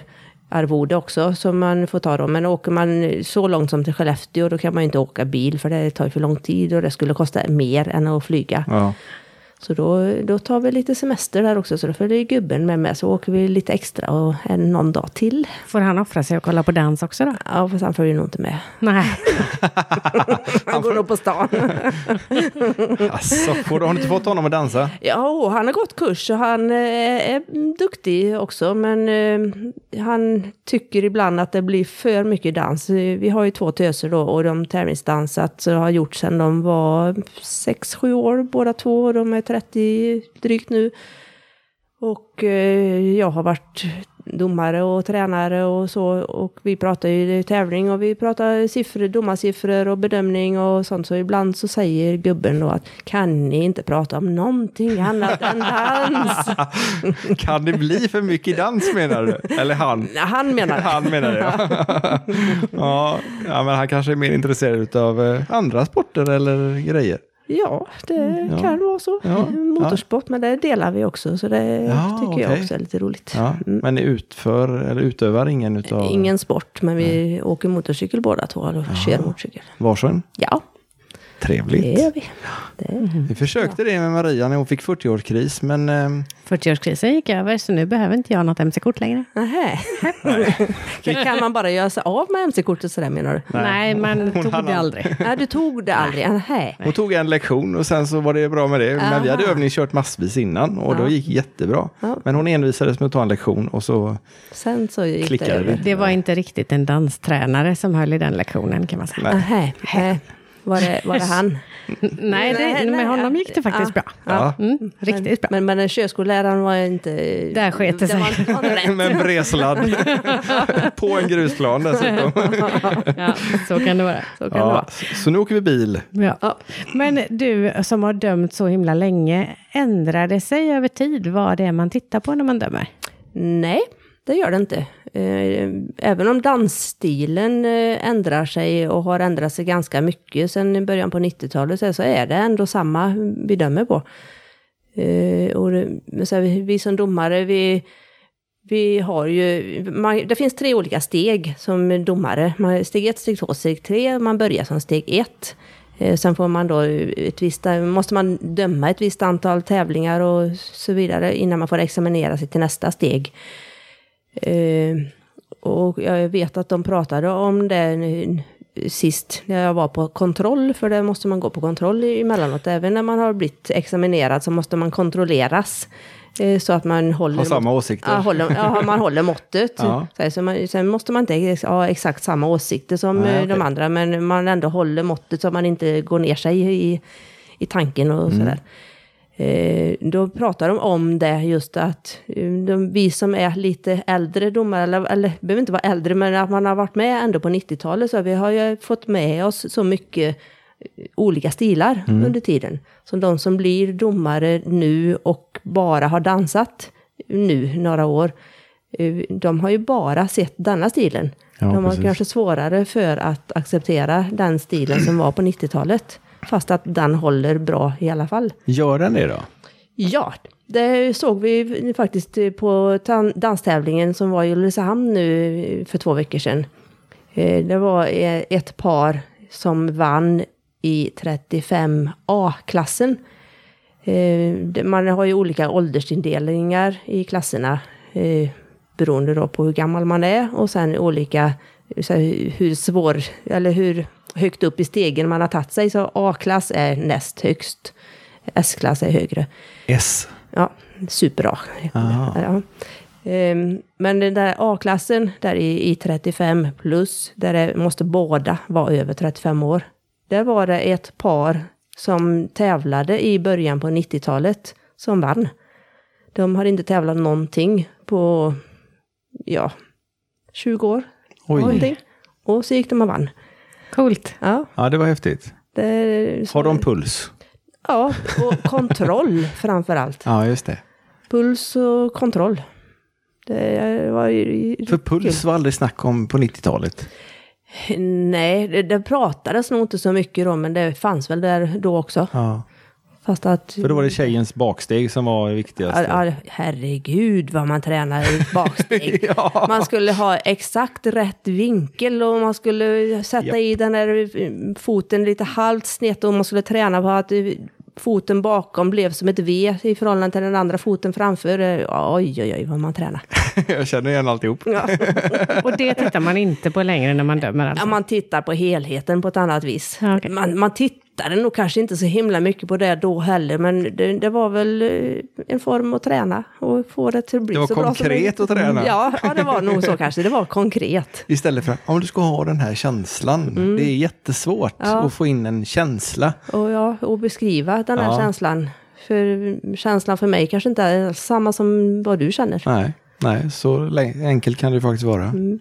arvode också som man får ta då. Men åker man så långt som till Skellefteå då kan man ju inte åka bil för det tar för lång tid och det skulle kosta mer än att flyga. Ja. Så då, då tar vi lite semester där också, så då följer gubben med med, så åker vi lite extra och en, någon dag till. Får han offra sig och kolla på dans också då? Ja, fast han följer nog inte med. Nej. [laughs] Han går nog på stan. [laughs] Alltså, får du, har du inte fått honom att dansa? Ja, han har gått kurs och han eh, är duktig också, men eh, han tycker ibland att det blir för mycket dans. Vi har ju två töser då och de tävlingsdansat så har gjort sedan de var 6-7 år båda två och de är 30 drygt nu. Och eh, jag har varit domare och tränare och så. Och vi pratar ju tävling och vi pratar siffror, domarsiffror och bedömning och sånt. Så ibland så säger gubben då att kan ni inte prata om någonting annat än dans? [laughs] Kan det bli för mycket dans menar du? Eller han? Han menar det. Han menar det, ja. [laughs] ja. Ja, men han kanske är mer intresserad av andra sporter eller grejer. Ja, det Ja. kan vara så. Ja. Motorsport, men det delar vi också. Så det Ja, tycker jag okej. också är lite roligt. Ja. Mm. Men ni utför eller utövar ingen utav Ingen sport, men vi åker motorcykel båda två. Och kör motorcykel. varsin? Ja, det Trevligt. gör vi. Det. Vi försökte det med Maria när hon fick 40-årskris, men eh, 40-årskrisen gick över, så nu behöver inte jag något MC-kort längre. Nähä. kan, man bara göra sig av med MC-kortet sådär menar du? Nej, man Hon tog det aldrig. aldrig. Nej, du tog det aldrig? Nähä. hon tog en lektion och sen så var det bra med det. Men vi hade övningskört massvis innan och då Ja. gick jättebra. Ja. Men hon envisades med att ta en lektion och så Sen så gick Klickade det vi. Det var inte riktigt en danstränare som höll i den lektionen kan man säga. Nähä. Nej. Var det, var det han? [laughs] Nej, det, med honom gick det faktiskt bra. Ja. Mm, riktigt bra. Men, men den körskolläraren var inte... Där sket det sig. [laughs] med en bresladd [laughs] på en grusplan dessutom. Ja, så kan det vara. Så kan det Ja, vara. så nu åker vi bil. Ja. Ja. Men du som har dömt så himla länge, ändrar det sig över tid vad det är man tittar på när man dömer? Nej, det gör det inte. Eh, även om dansstilen eh, ändrar sig och har ändrat sig ganska mycket sedan början på 90-talet så är det ändå samma eh, vi dömer på. Och vi- vi som domare, vi, vi har ju, man, det finns tre olika steg som domare. Man, steg ett, steg två, steg tre. Man börjar som steg ett. Eh, Sen får man då ett visst, måste man döma ett visst antal tävlingar och så vidare innan man får examinera sig till nästa steg. Eh, och jag vet att de pratade om det sist när jag var på kontroll, för det måste man gå på kontroll emellanåt. Även när man har blivit examinerad så måste man kontrolleras. eh, Så att man håller, Har samma åsikter. Ja, håller, ja, man håller måttet. Ja. Så man, sen måste man inte ha exakt samma åsikter som Nej, eh, de andra, men man ändå håller måttet så att man inte går ner sig i, i tanken och Mm. sådär. Eh, då pratar de om det, just att eh, de, vi som är lite äldre domare, eller, eller behöver inte vara äldre, men att man har varit med ändå på 90-talet, så vi har ju fått med oss så mycket eh, olika stilar under tiden. Så de som blir domare nu och bara har dansat nu några år, de har ju bara sett denna stilen. Ja, de har precis. kanske svårare för att acceptera den stilen som var på 90-talet. Fast att den håller bra i alla fall. Gör den det då? Ja, det såg vi faktiskt på danstävlingen som var i Ulricehamn nu för två veckor sedan. Eh, Det var eh, ett par som vann i 35A-klassen. Eh, Man har ju olika åldersindelningar i klasserna beroende då på hur gammal man är och sen olika hur svår eller hur högt upp i stegen man har tagit sig. Så A-klass är näst högst, S-klass är högre. S. Ja, super-A. Ja. Ehm, Men den där A-klassen, där i, i 35 plus, där det måste båda vara över 35 år. Där var det ett par som tävlade i början på 90-talet som vann. De har inte tävlat någonting på, ja, 20 år. Oj. Någonting. Och så gick de och vann. Coolt. Ja, Ja, det var häftigt. det, Har de puls? Ja, och kontroll [laughs] framför allt. Ja, just det. Puls och kontroll. Det var ju... För puls var aldrig snack om på 90-talet. Nej, det, det pratades nog inte så mycket då, men det fanns väl där då också. Ja. Fast att... För då var det tjejens baksteg som var. Ja, ja, herregud vad man tränar i baksteg. [laughs] Man skulle ha exakt rätt vinkel och man skulle sätta Japp. i den där eh, foten lite halvt snett och man skulle träna på att eh, foten bakom blev som ett V i förhållande till den andra foten framför. Eh, Oj, oj, oj vad man tränar. [laughs] Jag känner igen alltihop. Ja. [laughs] Och det tittar man inte på längre när man dömer alltså? Ja, man tittar på helheten på ett annat vis. Ja, okej. Man, man tittade nog kanske inte så himla mycket på det då heller, men det, det var väl eh, en form att träna och få det till att bli Det var så bra som konkret att träna. Ja, ja, det var nog så [laughs] kanske. Det var konkret. Istället för att om du ska ha den här känslan. Det är jättesvårt Mm. Ja. att få in en känsla. Och, ja, och beskriva den här Ja. känslan. För känslan för mig kanske inte är samma som vad du känner. Nej, nej så enkelt kan det faktiskt vara. Mm.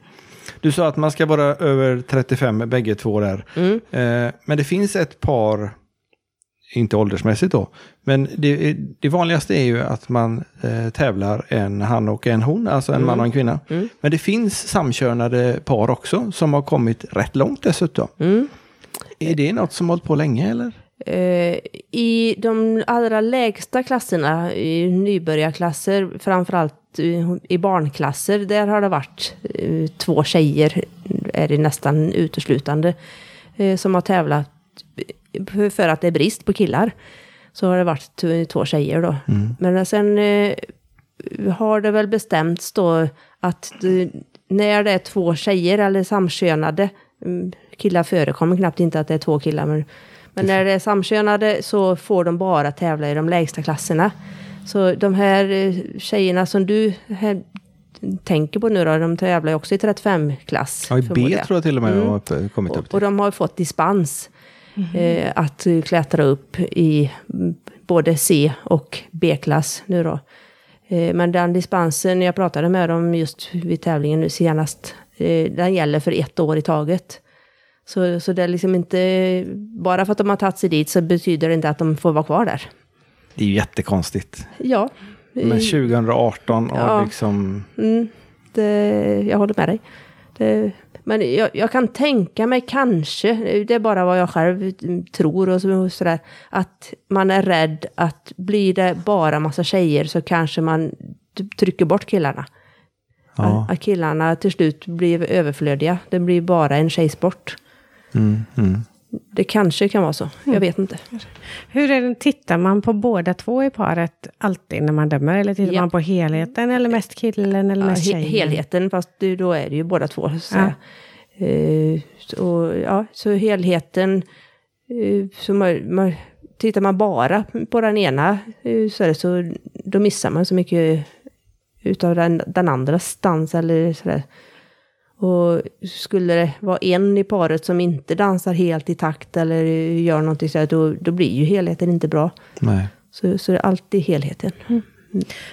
Du sa att man ska vara över 35 bägge två där. Mm. Eh, men det finns ett par, inte åldersmässigt då, men det, det vanligaste är ju att man eh, tävlar en han och en hon, alltså en man och en kvinna. Mm. Men det finns samkönade par också som har kommit rätt långt dessutom. Mm. Är det något som har hållit på länge eller? Eh, I de allra lägsta klasserna, i nybörjarklasser, framförallt i barnklasser, där har det varit eh, två tjejer, är det nästan uteslutande, eh, som har tävlat eh, för att det är brist på killar. Så har det varit två tjejer då. Men sen har det väl bestämts då att när det är två tjejer eller samkönade, mm, killar förekommer knappt inte att det är två killar, men, men när det är samkönade så får de bara tävla i de lägsta klasserna. Så de här eh, tjejerna som du här, tänker på nu då, de tävlar ju också i 35-klass. Ja, i B tror jag till och med Mm. har upp- kommit upp Och, till. och de har fått dispens eh, att eh, klättra upp i mm, både C och B-klass nu då. Eh, men den dispensen, jag pratade med dem just vid tävlingen nu senast, eh, den gäller för ett år i taget. Så, så det är liksom inte, bara för att de har tagit sig dit så betyder det inte att de får vara kvar där. Det är ju jättekonstigt. Ja, Men 2018 och Ja. liksom... Mm, det, jag håller med dig. Det, men jag, jag kan tänka mig kanske, det är bara vad jag själv tror och så- och sådär, att man är rädd att blir det bara massa tjejer så kanske man t- trycker bort killarna. Ja. Att, att killarna till slut blir överflödiga. Det blir bara en tjejsport. Mm, mm. Det kanske kan vara så, jag vet inte. Hur är det, tittar man på båda två i paret alltid när man dömer? Eller tittar Ja. man på helheten eller mest killen eller Ja, mest tjejen? helheten, fast det, då är det ju båda två. Så, ja. Eh, så, ja, så helheten, eh, så man, man, tittar man bara på den ena eh, så, det så då missar man så mycket utav den, den andra stans eller sådär. Och skulle det vara en i paret som inte dansar helt i takt eller gör någonting sådär, då, då blir ju helheten inte bra. Nej. Så, så det är alltid helheten.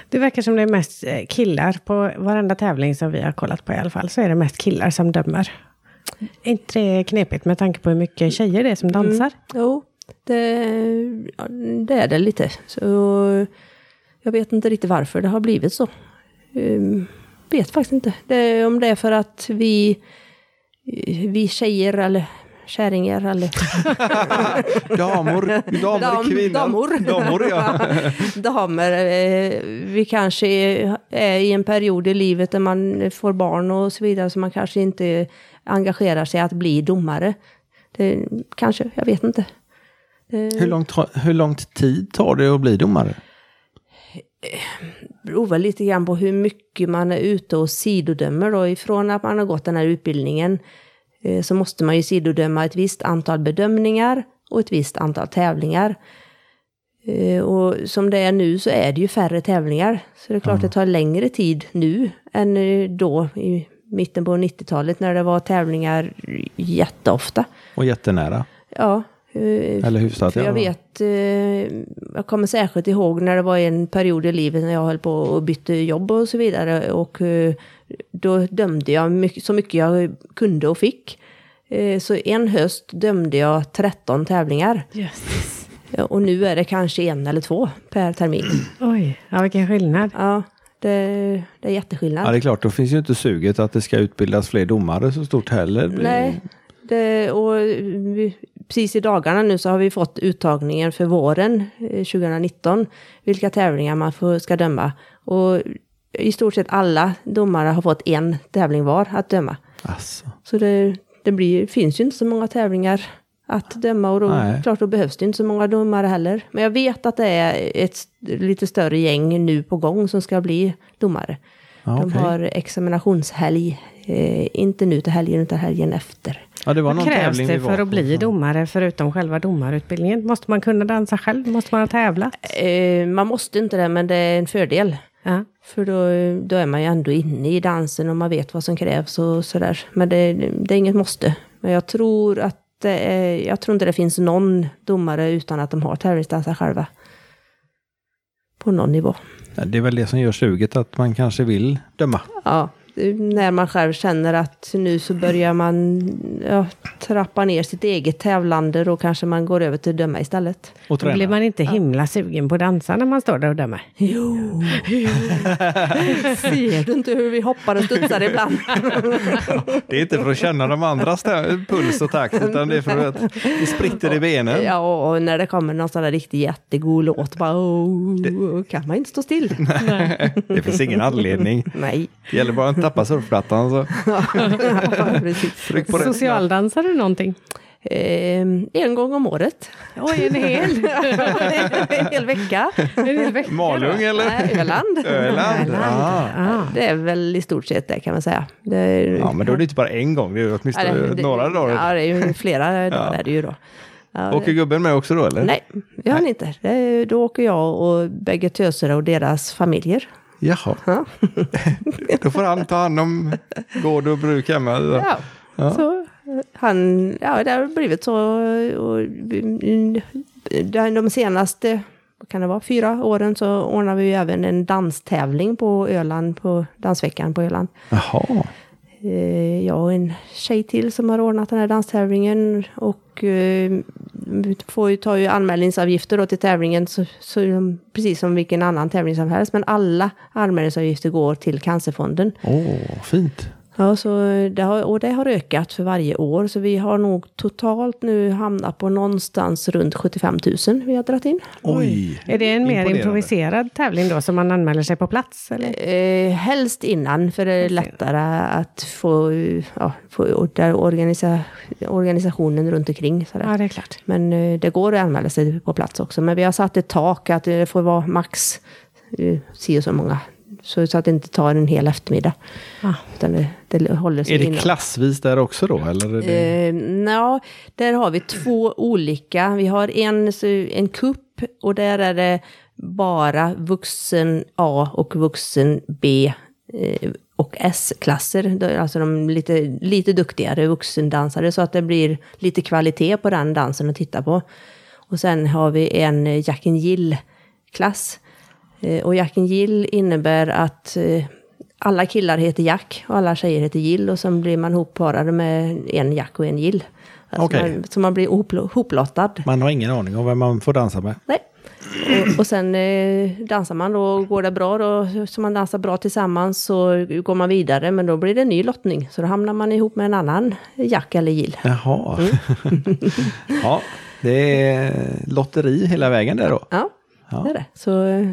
Det verkar som det är mest eh, killar på varenda tävling som vi har kollat på i alla fall. Så är det mest killar som dömer. Är inte det knepigt med tanke på hur mycket tjejer det är som dansar? Jo, det, ja, det är det lite. Så, jag vet inte riktigt varför det har blivit så. Um, vet faktiskt inte. Det, om det är för att vi, vi tjejer eller kärringar eller... [laughs] Damor, damer, Dam- kvinnor. damor. Damor, ja. [laughs] Damer, eh, vi kanske är, är i en period i livet där man får barn och så vidare, så man kanske inte engagerar sig att bli domare. Det, kanske, jag vet inte. Det Hur, långt, hur långt tid tar det att bli domare? Väl lite grann på hur mycket man är ute och sidodömer då. Ifrån att man har gått den här utbildningen eh, så måste man ju sidodöma ett visst antal bedömningar och ett visst antal tävlingar. Eh, Och som det är nu så är det ju färre tävlingar. Så det är klart det tar längre tid nu än eh, då i mitten på 90-talet när det var tävlingar jätteofta. Och jättenära. Ja. Eh, Eller hyfsat. för jag ja. vet, eh, jag kommer särskilt ihåg när det var en period i livet när jag höll på och bytte jobb och så vidare. Och eh, då dömde jag mycket, så mycket jag kunde och fick. Eh, så en höst dömde jag 13 tävlingar. Ja, Och nu är det kanske en eller två per termin. [clears throat] Oj, ja, vilken skillnad. Ja, det, det är jätteskillnad. Ja, det är klart, då finns ju inte suget att det ska utbildas fler domare så stort heller. Nej, det, och vi, precis i dagarna nu så har vi fått uttagningen för våren eh, 2019. Vilka tävlingar man får, ska döma. Och i stort sett alla domare har fått en tävling var att döma. Alltså. Så det, det blir, finns ju inte så många tävlingar att döma och då, Nej. klart då behövs det inte så många domare heller. Men jag vet att det är ett lite större gäng nu på gång som ska bli domare. Ja, De okej. har examinationshelg, eh, inte nu till helgen utan helgen efter. Ja, det var Vad någon krävs det för att bli domare förutom själva domarutbildningen? Måste man kunna dansa själv? Måste man ha tävlat? Eh, man måste inte det, men det är en fördel. Ja. För då, då är man ju ändå inne i dansen och man vet vad som krävs och sådär. Men det, det är inget måste. Men jag tror att är, jag tror inte det finns någon domare utan att de har tävlingsdansar själva. På någon nivå. Det är väl det som gör suget, att man kanske vill döma. Ja, när man själv känner att nu så börjar man ja, trappa ner sitt eget tävlande, då kanske man går över till att döma istället. Och Då blir träna. man inte himla sugen på att dansa när man står där och dömer. Jo, [laughs] ser du inte hur vi hoppar och studsar ibland? Det är inte för att känna de andras puls och takt, utan det är för att det spritter i benen. Ja, och när det kommer någon sån där riktigt jättegod låt, bara oh, kan man inte stå still. [laughs] Det finns ingen anledning. Nej. Det gäller bara att inte tappa surfplattan. Så. [laughs] Tryck på. Socialdansar du någonting? Eh, en gång om året. Oj, en hel, [laughs] en hel vecka. en hel vecka. Malung eller? Nej, Öland. Öland? Ja. Ah. Det är väl i stort sett det kan man säga. Det är, ja, men då är det inte bara en gång, det är åtminstone Ja, det- det- några dagar. Ja, det är ju flera [laughs] dagar är det ju då. Ja, Åker gubben med också då eller? Nej, det gör han inte. Det är, då åker jag och bägge töserna och deras familjer. Jaha, Ja. [laughs] då får han ta hand om gård och bruk hemma. Ja. Ja. Så han, ja det har blivit så. Och, mm, de senaste, vad kan det vara, fyra åren så ordnar vi även en danstävling på Öland, på Dansveckan på Öland. Jaha, Eh, Eh, jag och en tjej till som har ordnat den här danstävlingen. Och eh, vi får ju ta ju anmälningsavgifter då till tävlingen, så, så, precis som vilken annan tävling som helst. Men alla anmälningsavgifter går till Cancerfonden. åh fint. Ja, så det har, och det har ökat för varje år. Så vi har nog totalt nu hamnat på någonstans runt 75 000 vi har dragit in. Oj. Är det en mer improviserad tävling då som man anmäler sig på plats? Eller? Eh, helst innan, för det är lättare att få, ja, få där organisa, organisationen runt omkring. Sådär. Ja, det är klart. Men eh, det går att anmäla sig på plats också. Men vi har satt ett tak att det får vara max eh, si och så många. Så, så att det inte tar en hel eftermiddag. Ah. Utan det, det håller sig Är det inom. klassvis där också då? Eller är det... Eh, Nja, där har vi två olika. Vi har en, en kupp och där är det bara vuxen A och vuxen B eh, och S-klasser. Alltså de lite, lite duktigare vuxendansare så att det blir lite kvalitet på den dansen att titta på. Och sen har vi en Jack and Jill klass. Eh, och Jack and Jill innebär att eh, alla killar heter Jack och alla tjejer heter Jill och sen blir man hopparade med en Jack och en Jill. Alltså Okej. man, så man blir hoplottad. Man har ingen aning om vem man får dansa med. Nej. Och, och sen eh, dansar man då, går det bra då, så man dansar bra tillsammans så går man vidare, men då blir det en ny lottning. Så då hamnar man ihop med en annan Jack eller Jill. Jaha. [laughs] ja, det är lotteri hela vägen där då. Ja, Ja. det är det. Så eh,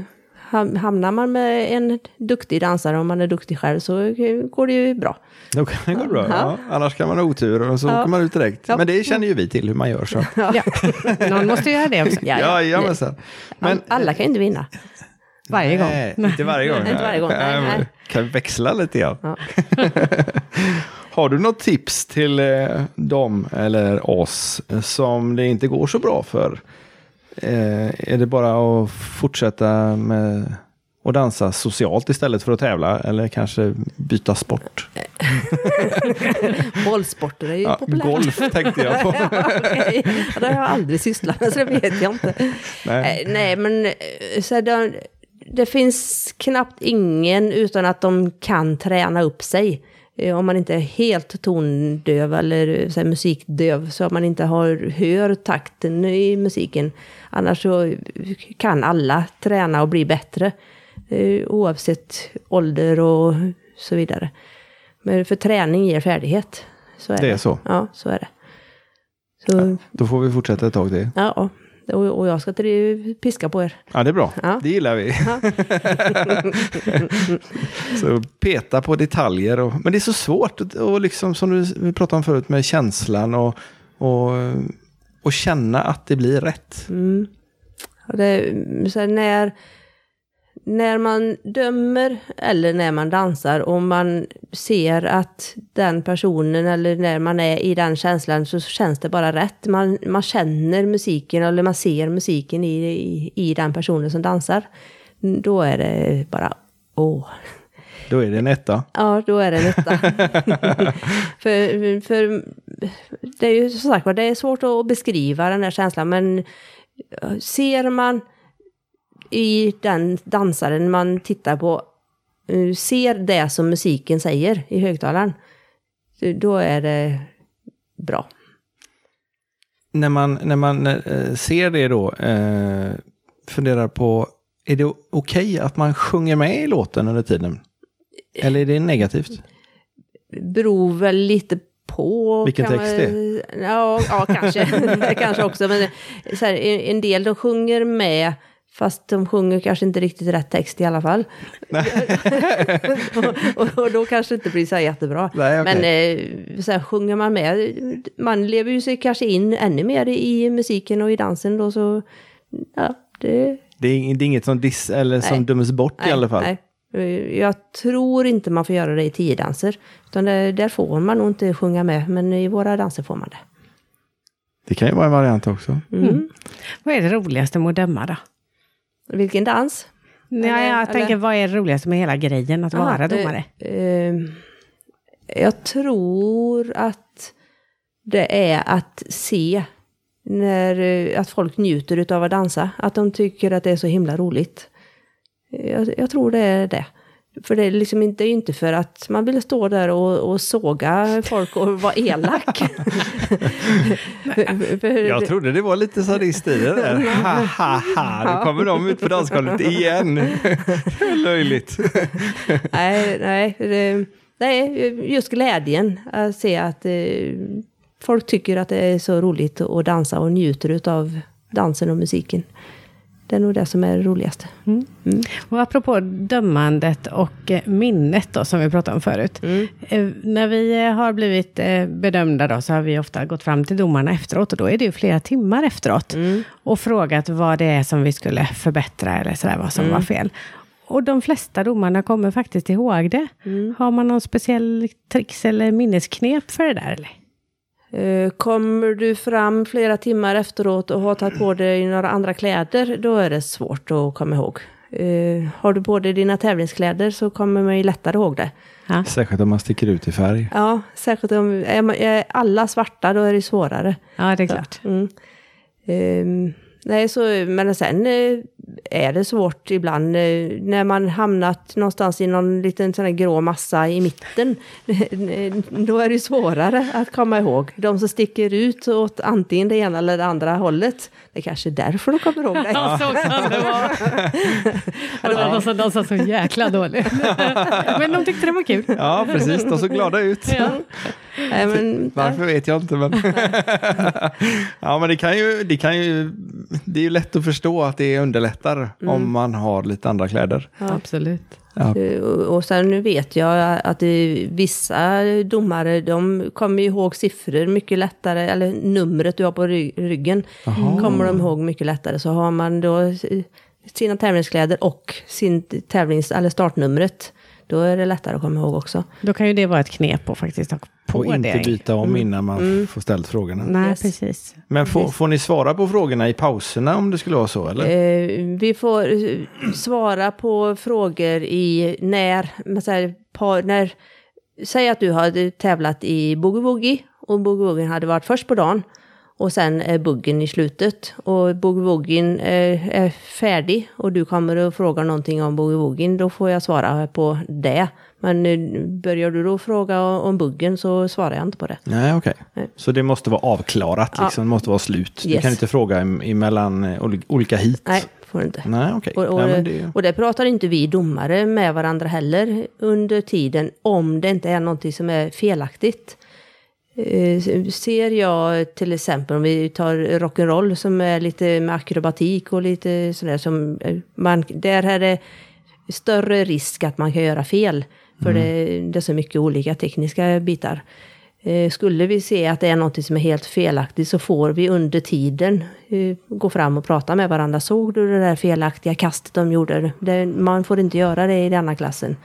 hamnar man med en duktig dansare, om man är duktig själv, så går det ju bra. Då kan det gå bra. Ja. Ja. Annars kan man ha otur och så Ja. åker man ut direkt. Ja. Men det känner ju vi till hur man gör. Så. Ja. Någon måste göra det också. Ja, Ja. Men All- Alla kan ju inte vinna. Varje gång. Nej, inte varje gång. Inte varje gång, nej, men nej. Kan växla lite grann. Ja. [laughs] Har du något tips till eh, dem eller oss som det inte går så bra för? Eh, är det bara att fortsätta med att dansa socialt istället för att tävla eller kanske byta sport? [laughs] Bollsporter är ju Ja, populärt. golf tänkte jag på. [laughs] Ja, Det har jag aldrig sysslat med, så det vet jag inte. Nej. Eh, Nej, men eh, så det, det finns knappt ingen utan att de kan träna upp sig. Eh, Om man inte är helt tondöv eller eh, så här, musikdöv, så att man inte har, hör takten i musiken. Annars så kan alla träna och bli bättre, eh, oavsett ålder och så vidare. Men för träning ger färdighet. Så är Det är så. Ja, så är det. Så, Då får vi fortsätta ett tag till. ja, ja. Och, jag ska piska på er. Ja, det är bra. Ja. Det gillar vi. [laughs] så peta på detaljer. Och, men det är så svårt. Och liksom som du, pratade om förut med känslan och, och, och känna att det blir rätt. Mm. Och det, när, när man dömer eller när man dansar och man ser att den personen eller när man är i den känslan så känns det bara rätt. Man, man känner musiken eller man ser musiken i, i, i den personen som dansar. Då är det bara åh. Då är det en etta. Ja, då är det en etta. [laughs] för, för det är ju som sagt det är svårt att beskriva den här känslan, men eh, ser man i den dansaren man tittar på, eh, ser det som musiken säger i högtalaren, då är det bra. När man, när man eh, ser det då, eh, funderar på, är det okej att man sjunger med i låten under tiden? Eller är det negativt? beror väl lite på... Vilken text man- Ja, ja kanske. [laughs] kanske också. Men här, en en del de sjunger med, fast de sjunger kanske inte riktigt rätt text i alla fall. och, [laughs] och, och då kanske det inte blir så här jättebra. Nej, okej. Men eh, så här, sjunger man med, man lever ju sig kanske in ännu mer i musiken och i dansen då så... Ja, det... Det är, det är inget som, diss, eller som Nej. döms bort i alla fall. Nej. Jag tror inte man får göra det i tio danser. Utan det, där får man nog inte sjunga med, men i våra danser får man det. Det kan ju vara en variant också. Mm. Vad är det roligaste med att döma då? Vilken dans? Nej, Eller- jag eller- tänker, vad är det roligaste med hela grejen att Aha, vara domare? Eh, eh, jag tror att det är att se när, eh, att folk njuter av att dansa. Att de tycker att det är så himla roligt. Jag, jag tror det är det. För det är liksom inte, det är inte för att man vill stå där och, och såga folk och vara elak. [laughs] Jag trodde det var lite sadist i det där. [laughs] Ha, ha, ha. Nu kommer de ut på dansgolvet igen. Löjligt. [laughs] nej, nej, det, nej, just glädjen att se att eh, folk tycker att det är så roligt att dansa och njuter av dansen och musiken. Det är nog det som är det roligaste. Mm. Och apropå dömandet och eh, minnet då, som vi pratade om förut. Mm. Eh, när vi eh, har blivit bedömda då, så har vi ofta gått fram till domarna efteråt. Och då är det ju flera timmar efteråt. Mm. Och frågat vad det är som vi skulle förbättra eller sådär, vad som Mm. var fel. Och de flesta domarna kommer faktiskt ihåg det. Mm. Har man någon speciell tricks eller minnesknep för det där? Eller? Eh, Kommer du fram flera timmar efteråt och har tagit på dig några andra kläder, då är det svårt att komma ihåg. Eh, Har du på dig dina tävlingskläder så kommer man ju lättare ihåg det. Ja. Särskilt om man sticker ut i färg. Ja, särskilt om är man- är alla svarta, då är det svårare. ja, det är klart. Mm. Ehm, nej, så, men sen eh, är det svårt ibland eh, när man hamnat någonstans i någon liten sån här grå massa i mitten. [laughs] Då är det svårare att komma ihåg. De som sticker ut åt antingen det ena eller det andra hållet. Det är kanske är därför de kommer ihåg dig. [laughs] Ja, så kan det vara. [laughs] Ja, de som dansade så jäkla dåligt. Men de tyckte det var kul. Ja, precis. De såg glada ut. Ja. Nej, men, Varför vet jag inte, men... [laughs] ja, men det kan, ju, det kan ju... Det är ju lätt att förstå att det underlättar om man har lite andra kläder. Absolut. Ja. Eh, Och sen nu vet jag att vissa domare, de kommer ju ihåg siffror mycket lättare, eller numret du har på ry- ryggen, kommer de ihåg mycket lättare. Så har man då sina tävlingskläder och sin tävlings, eller startnumret, då är det lättare att komma ihåg också. Då kan ju det vara ett knep att faktiskt ha på Och inte det. byta om innan man får ställt frågorna. Nej, Yes. precis. Men får, får ni svara på frågorna i pauserna om det skulle vara så, eller? Eh, vi får eh, svara på frågor i när, men så här, par, när, säg att du hade tävlat i boogie woogie och boogie hade varit först på dagen och sen är buggen i slutet och boogie woogien eh, är färdig och du kommer och frågar någonting om boogie woogien då får jag svara på det. Men eh, börjar du då fråga om buggen så svarar jag inte på det. Nej, okej. Nej. Så det måste vara avklarat, Ja. liksom. Det måste vara slut. Du Yes. kan inte fråga em- emellan eh, oli- olika hit. Nej, får du inte. Nej, okej. Och, och, Nej, det... och det pratar inte vi domare med varandra heller under tiden om det inte är någonting som är felaktigt. Eh, Ser jag till exempel om vi tar rock'n'roll som är lite med akrobatik och lite sådär som eh, man, där är det större risk att man kan göra fel. För det, det är så mycket olika tekniska bitar. Eh, Skulle vi se att det är något som är helt felaktigt så får vi under tiden eh, gå fram och prata med varandra. Såg du det där felaktiga kastet de gjorde? Det, man får inte göra det i denna klassen.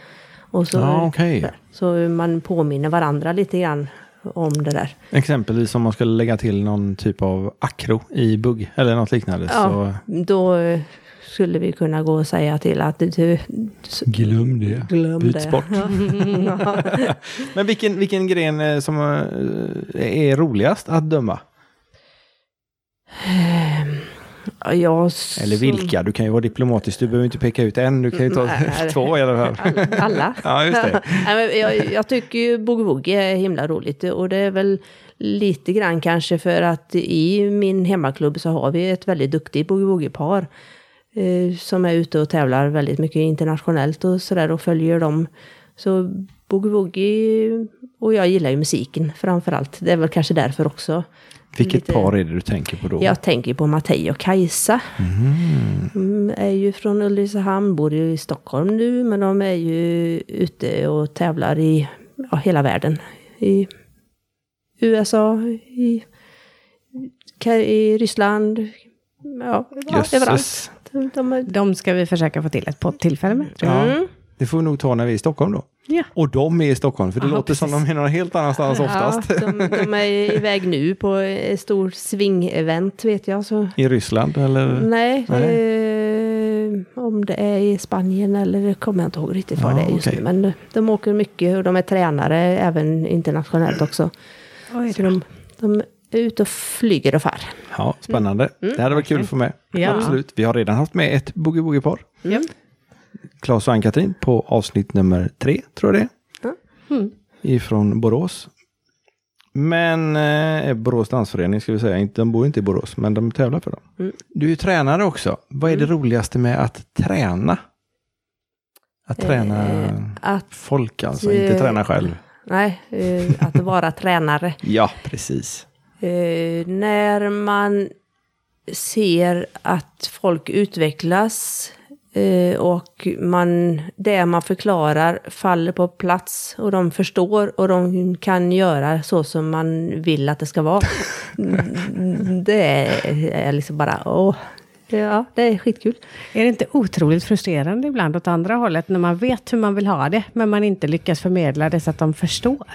Och så, Ja, okej. så man påminner varandra lite grann om det där. Exempelvis om man skulle lägga till någon typ av akro i bugg eller något liknande. Ja, Så då eh, skulle vi kunna gå och säga till att du... glöm det. Glöm Byt det. sport. [laughs] Ja. Men vilken, vilken gren eh, som eh, är roligast att döma? Ja, som- Eller vilka? Du kan ju vara diplomatisk. Du behöver inte peka ut en. Du kan ju ta Nej. [laughs] två i alla fall. All- Alla. [laughs] Ja, just det. [laughs] Nej, jag, jag tycker ju Boogie Woogie är himla roligt och det är väl lite grann kanske för att i min hemmaklubb så har vi ett väldigt duktigt Boogie Woogie-par eh, som är ute och tävlar väldigt mycket internationellt och sådär och följer dem. Så Boogie Woogie och jag gillar ju musiken framför allt. Det är väl kanske därför också. Vilket Lite- par är det du tänker på då? Jag tänker på Mattei och Kajsa. De är ju från Ulricehamn, bor ju i Stockholm nu, men de är ju ute och tävlar i ja, hela världen. I USA, i, i Ryssland, ja, ja överallt. Jösses. De, de är, De ska vi försöka få till ett poddtillfälle med. Tror jag. mm, Det får vi nog ta när vi är i Stockholm då. Ja. Och de är i Stockholm, för det Ja, låter som precis. de är någon helt annanstans oftast. ja, de, de är [laughs] iväg nu på ett stort swing-event vet jag. Så. I Ryssland eller? Nej, Nej. Eh, om det är i Spanien eller det kommer jag inte ihåg riktigt vad Ja, det är just okej. nu. Men de åker mycket och de är tränare även internationellt också. Oj Så de, de är ute och flyger och far. Ja, spännande. det hade varit kul att få med. Ja. Absolut. Vi har redan haft med ett boogie-woogie-par. Ja. Claes och Ann-Katrin på avsnitt nummer tre, tror jag det. Mm. Ifrån Borås. Men eh, Borås dansförening ska vi säga, de bor inte i Borås, men de tävlar för dem. Mm. Du är tränare också. Vad är det roligaste med att träna? Att träna Eh, att, folk alltså, eh, inte träna själv. nej, eh, att vara [laughs] tränare. Ja, precis. Eh, när man ser att folk utvecklas eh, och man, det man förklarar faller på plats och de förstår och de kan göra så som man vill att det ska vara. Mm, det är, är liksom bara, åh, ja, det är skitkul. Är det inte otroligt frustrerande ibland åt andra hållet när man vet hur man vill ha det, men man inte lyckas förmedla det så att de förstår?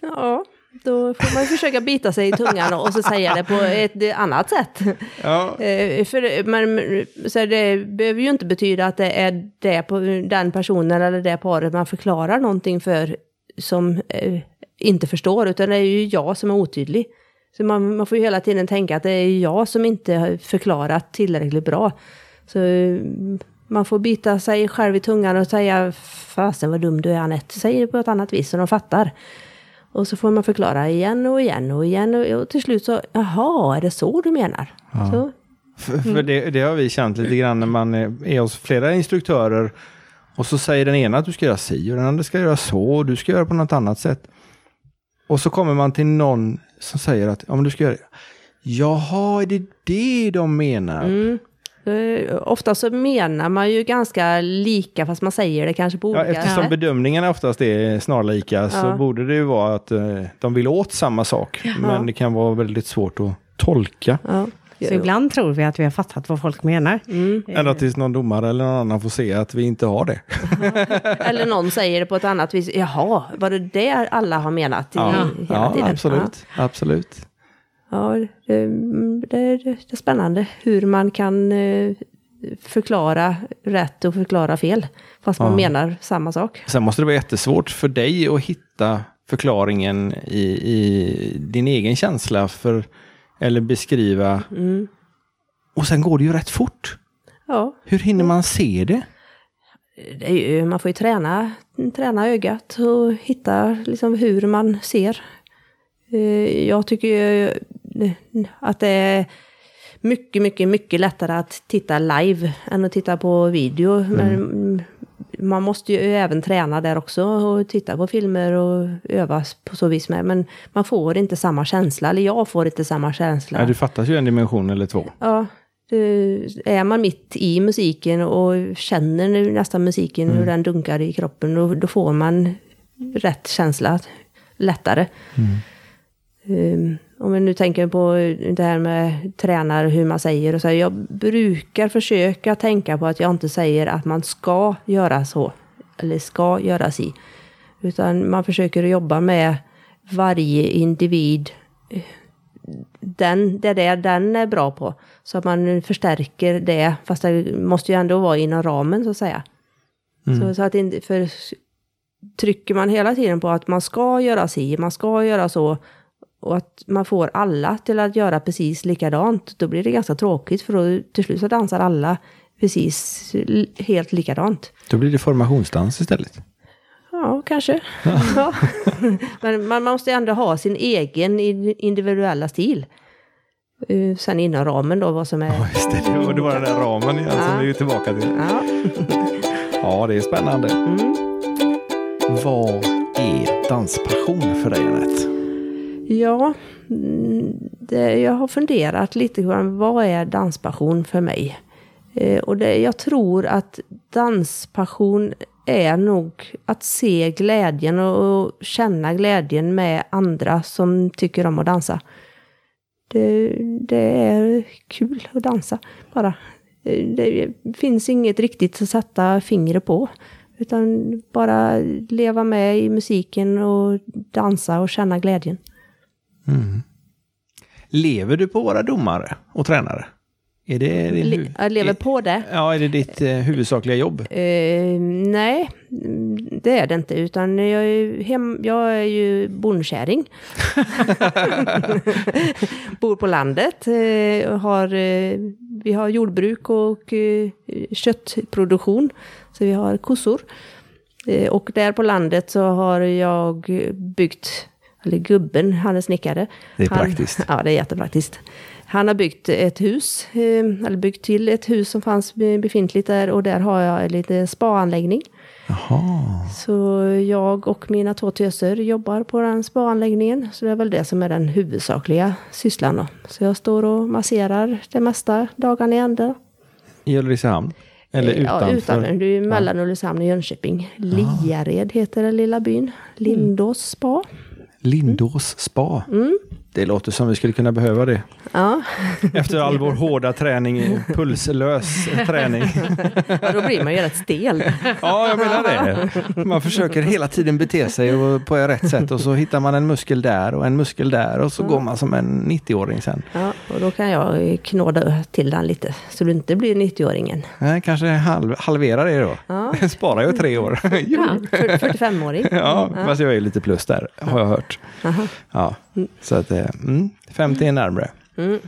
Ja, då får man försöka bita sig i tungan och så säga det på ett annat sätt. Ja, Eh, för, men så det behöver ju inte betyda att det är det, på, den personen eller det paret man förklarar någonting för som eh, inte förstår, utan det är ju jag som är otydlig. Så man, man får ju hela tiden tänka att det är jag som inte har förklarat tillräckligt bra. Så mm, man får bita sig själv i tungan och säga fasen vad dum du är Anette. Säg det på ett annat vis så de fattar. Och så får man förklara igen och igen och igen och, och till slut så, jaha, är det så du menar? Så, För, för det, det har vi känt lite grann när man är, är hos flera instruktörer och så säger den ena att du ska göra si och den andra ska göra så och du ska göra på något annat sätt. Och så kommer man till någon som säger att ja, men du ska göra Jaha, är det det de menar? mm. Eh, Ofta så menar man ju ganska lika fast man säger det kanske på Ja, olika eftersom sätt. bedömningarna oftast är snarlika så Ja. borde det ju vara att eh, de vill åt samma sak. Men det kan vara väldigt svårt att tolka. Ja. Så ibland tror vi att vi har fattat vad folk menar. Mm. Ända tills någon domare eller någon annan får se att vi inte har det. [laughs] Eller någon säger det på ett annat vis. Jaha, var det det alla har menat i, ja absolut. absolut. Ja, det, det, det är spännande hur man kan eh, förklara rätt och förklara fel. Fast man Ja. menar samma sak. Sen måste det vara jättesvårt för dig att hitta förklaringen i, i din egen känsla för, eller beskriva. Mm. Och sen går det ju rätt fort. Ja, Hur hinner man se det? det ju, man får ju träna, träna ögat och hitta liksom hur man ser. Eh, Jag tycker ju att det är mycket, mycket, mycket lättare att titta live än att titta på video. Men mm, man måste ju även träna där också och titta på filmer och öva på så vis med. Men man får inte samma känsla, eller jag får inte samma känsla. Ja, det fattas ju en dimension eller två. Ja, är man mitt i musiken och känner nu nästan musiken, hur den dunkar i kroppen, då, då får man rätt känsla lättare. Um, om jag nu tänker på det här med tränare, hur man säger och så. här, Jag brukar försöka tänka på att jag inte säger att man ska göra så. Eller ska göra si. Utan man försöker jobba med varje individ den, det är det den är bra på. Så att man förstärker det, fast det måste ju ändå vara inom ramen så att säga. Så, så att inte, för trycker man hela tiden på att man ska göra si, man ska göra så, och att man får alla till att göra precis likadant, då blir det ganska tråkigt, för då till slut så dansar alla precis helt likadant. Då blir det formationsdans istället. Ja, kanske. Ja. [laughs] Men man måste ändå ha sin egen in- individuella stil. Eh, Sen inom ramen då, vad som är... Ja, just det. Var- Det var den där ramen igen som Ja. vi är tillbaka till. Ja. [laughs] Ja, det är spännande. Mm. Vad är danspassion för dig, Anette? Ja, mm, det, jag har funderat lite på vad är danspassion för mig. Eh, och det, jag tror att danspassion är nog att se glädjen och, och känna glädjen med andra som tycker om att dansa. Det, det är kul att dansa bara. Eh, det finns inget riktigt att sätta fingret på. Utan bara leva med i musiken och dansa och känna glädjen. Lever du på våra domare och tränare? Är det, din Le- jag lever på det. Ja, är det ditt eh, huvudsakliga jobb? Eh, nej, mm, det är det inte. Utan jag är, hem, jag är ju bondkärring. [laughs] Bor på landet. Och har, eh, vi har jordbruk och köttproduktion. Så vi har kossor. Och där på landet så har jag byggt, eller gubben, han är snickare. Det är han, praktiskt. [laughs] Ja, det är jättepraktiskt. Han har byggt ett hus, eh, eller byggt till ett hus som fanns be- befintligt där och där har jag en liten spaanläggning. Jaha. Så jag och mina två töser jobbar på den spaanläggningen. Så det är väl det som är den huvudsakliga sysslan då. Så jag står och masserar det mesta dagarna i ända. I Ulricehamn? Eller utanför? Ja, utanför. Det är mellan Ulricehamn och Jönköping. Liared heter den lilla byn. Lindås spa. Lindås spa. Mm. Det låter som vi skulle kunna behöva det. Ja, Efter all vår hårda träning, pulslös träning. ja, då blir man ju rätt stel. Ja, jag menar det. Man försöker hela tiden bete sig på rätt sätt och så hittar man en muskel där och en muskel där och så går man som en 90-åring sen. Ja, och då kan jag knåda till den lite. Så du inte blir 90-åringen. Nej, kanske halv, halvera det då. Ja. [laughs] Sparar jag tre år. Ja, för- 45-åring. Ja, fast jag är lite plus där, har jag hört. Aha. Ja, så att eh, mm, 50 är närmre. Mm.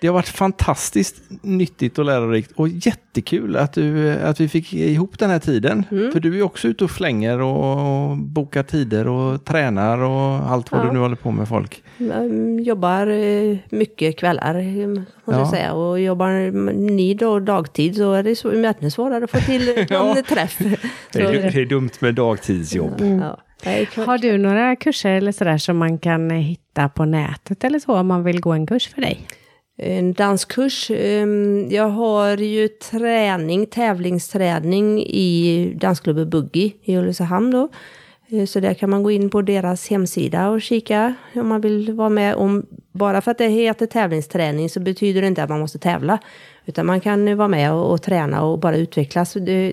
det har varit fantastiskt nyttigt och lärorikt och jättekul att, du, att vi fick ihop den här tiden. Mm. För du är också ute och flänger och bokar tider och tränar och allt vad Ja. du nu håller på med folk. Jag jobbar eh, mycket kvällar, eh, måste Ja. jag säga. Och jobbar ni då dagtid så är det så, svårare att få till [laughs] någon Ja. träff. Det är, Så, det är dumt med dagtidsjobb. ja. Har du några kurser eller sådär som man kan eh, hitta på nätet eller så om man vill gå en kurs för dig? En danskurs. ehm, Jag har ju träning, tävlingsträning i dansklubben Buggy i Ulricehamn då. Eh, Så där kan man gå in på deras hemsida och kika om man vill vara med. Om, bara för att det heter tävlingsträning så betyder det inte att man måste tävla. Utan man kan vara med och, och träna och bara utvecklas. Det,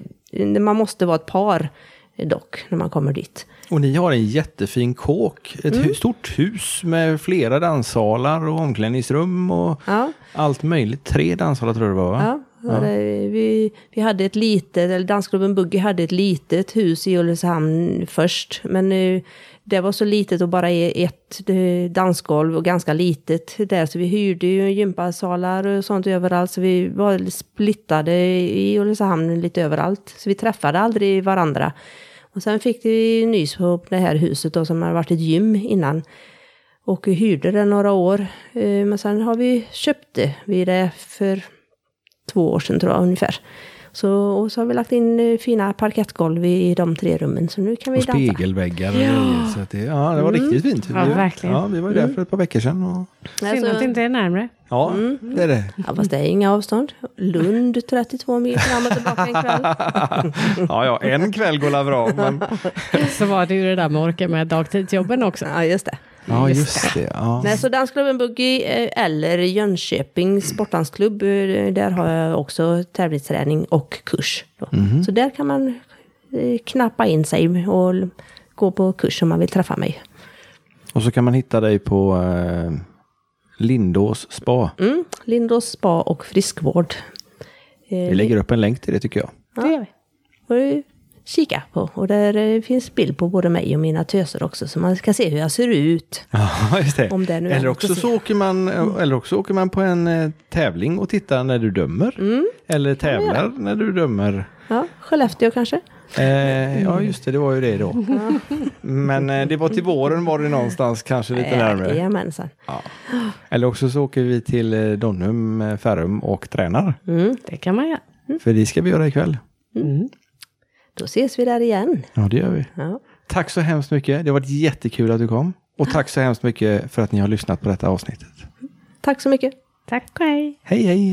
man måste vara ett par dock när man kommer dit. Och ni har en jättefin kåk, ett Mm. stort hus med flera danssalar och omklädningsrum och Ja. allt möjligt. Tre danssalar tror jag det var va? Ja, det, vi, vi hade ett litet, eller dansklubben Buggy hade ett litet hus i Ulricehamn först. Men eh, det var så litet och bara ett eh, dansgolv och ganska litet där. Så vi hyrde ju gympasalar och sånt överallt. Så vi var splittade i Ulricehamn lite överallt. Så vi träffade aldrig varandra. Och sen fick vi nys på det här huset då som har varit ett gym innan. Och hyrde det några år. Eh, men sen har vi köpt det. Vi det för två år sedan tror jag ungefär. Så, och så har vi lagt in eh, fina parkettgolv i, i de tre rummen. Så nu kan vi Och dansa. spegelväggar grejer. Så att det, ja, det var Mm. riktigt fint. Ja, vi, verkligen. Ja, vi var ju där för ett par veckor sedan. Och, Synd Alltså, att det inte är närmare. ja, Mm. det är det. ja, fast det är inga avstånd. Lund 32 mil fram och tillbaka en kväll. [laughs] Ja, ja, en kväll går la bra. Men... [laughs] Så var det ju det där med att orka med dagtidsjobben också. Ja, just det. Ja, just det. Ja. Nej, så Dansklubben Buggy eh, eller Jönköping sportdansklubb, eh, där har jag också tävlingsträning och kurs. Då. Så där kan man eh, knappa in sig och gå på kurs om man vill träffa mig. Och så kan man hitta dig på eh, Lindås spa. Mm, Lindås spa och friskvård. Vi lägger upp en länk till det tycker jag. Det gör vi. Kika på. Och där eh, finns bild på både mig och mina töser också, så man ska se hur jag ser ut. [laughs] Ja, just det. Om det nu eller, också så åker man, eller också åker man på en eh, tävling och tittar när du dömer. Mm. Eller tävlar när du dömer. Ja, Skellefteå kanske? Eh, ja, just det, det var ju det då. [laughs] Men eh, det var till våren var det någonstans, kanske lite närmare. Jajamensan. Ja. Eller också så åker vi till eh, Donum, eh, Färum och tränar. Mm. Det kan man göra. För det ska vi göra ikväll. Då ses vi där igen. Ja, det gör vi. Ja. Tack så hemskt mycket. Det har varit jättekul att du kom. Och tack så hemskt mycket för att ni har lyssnat på detta avsnittet. Tack så mycket. Tack och hej. Hej, hej!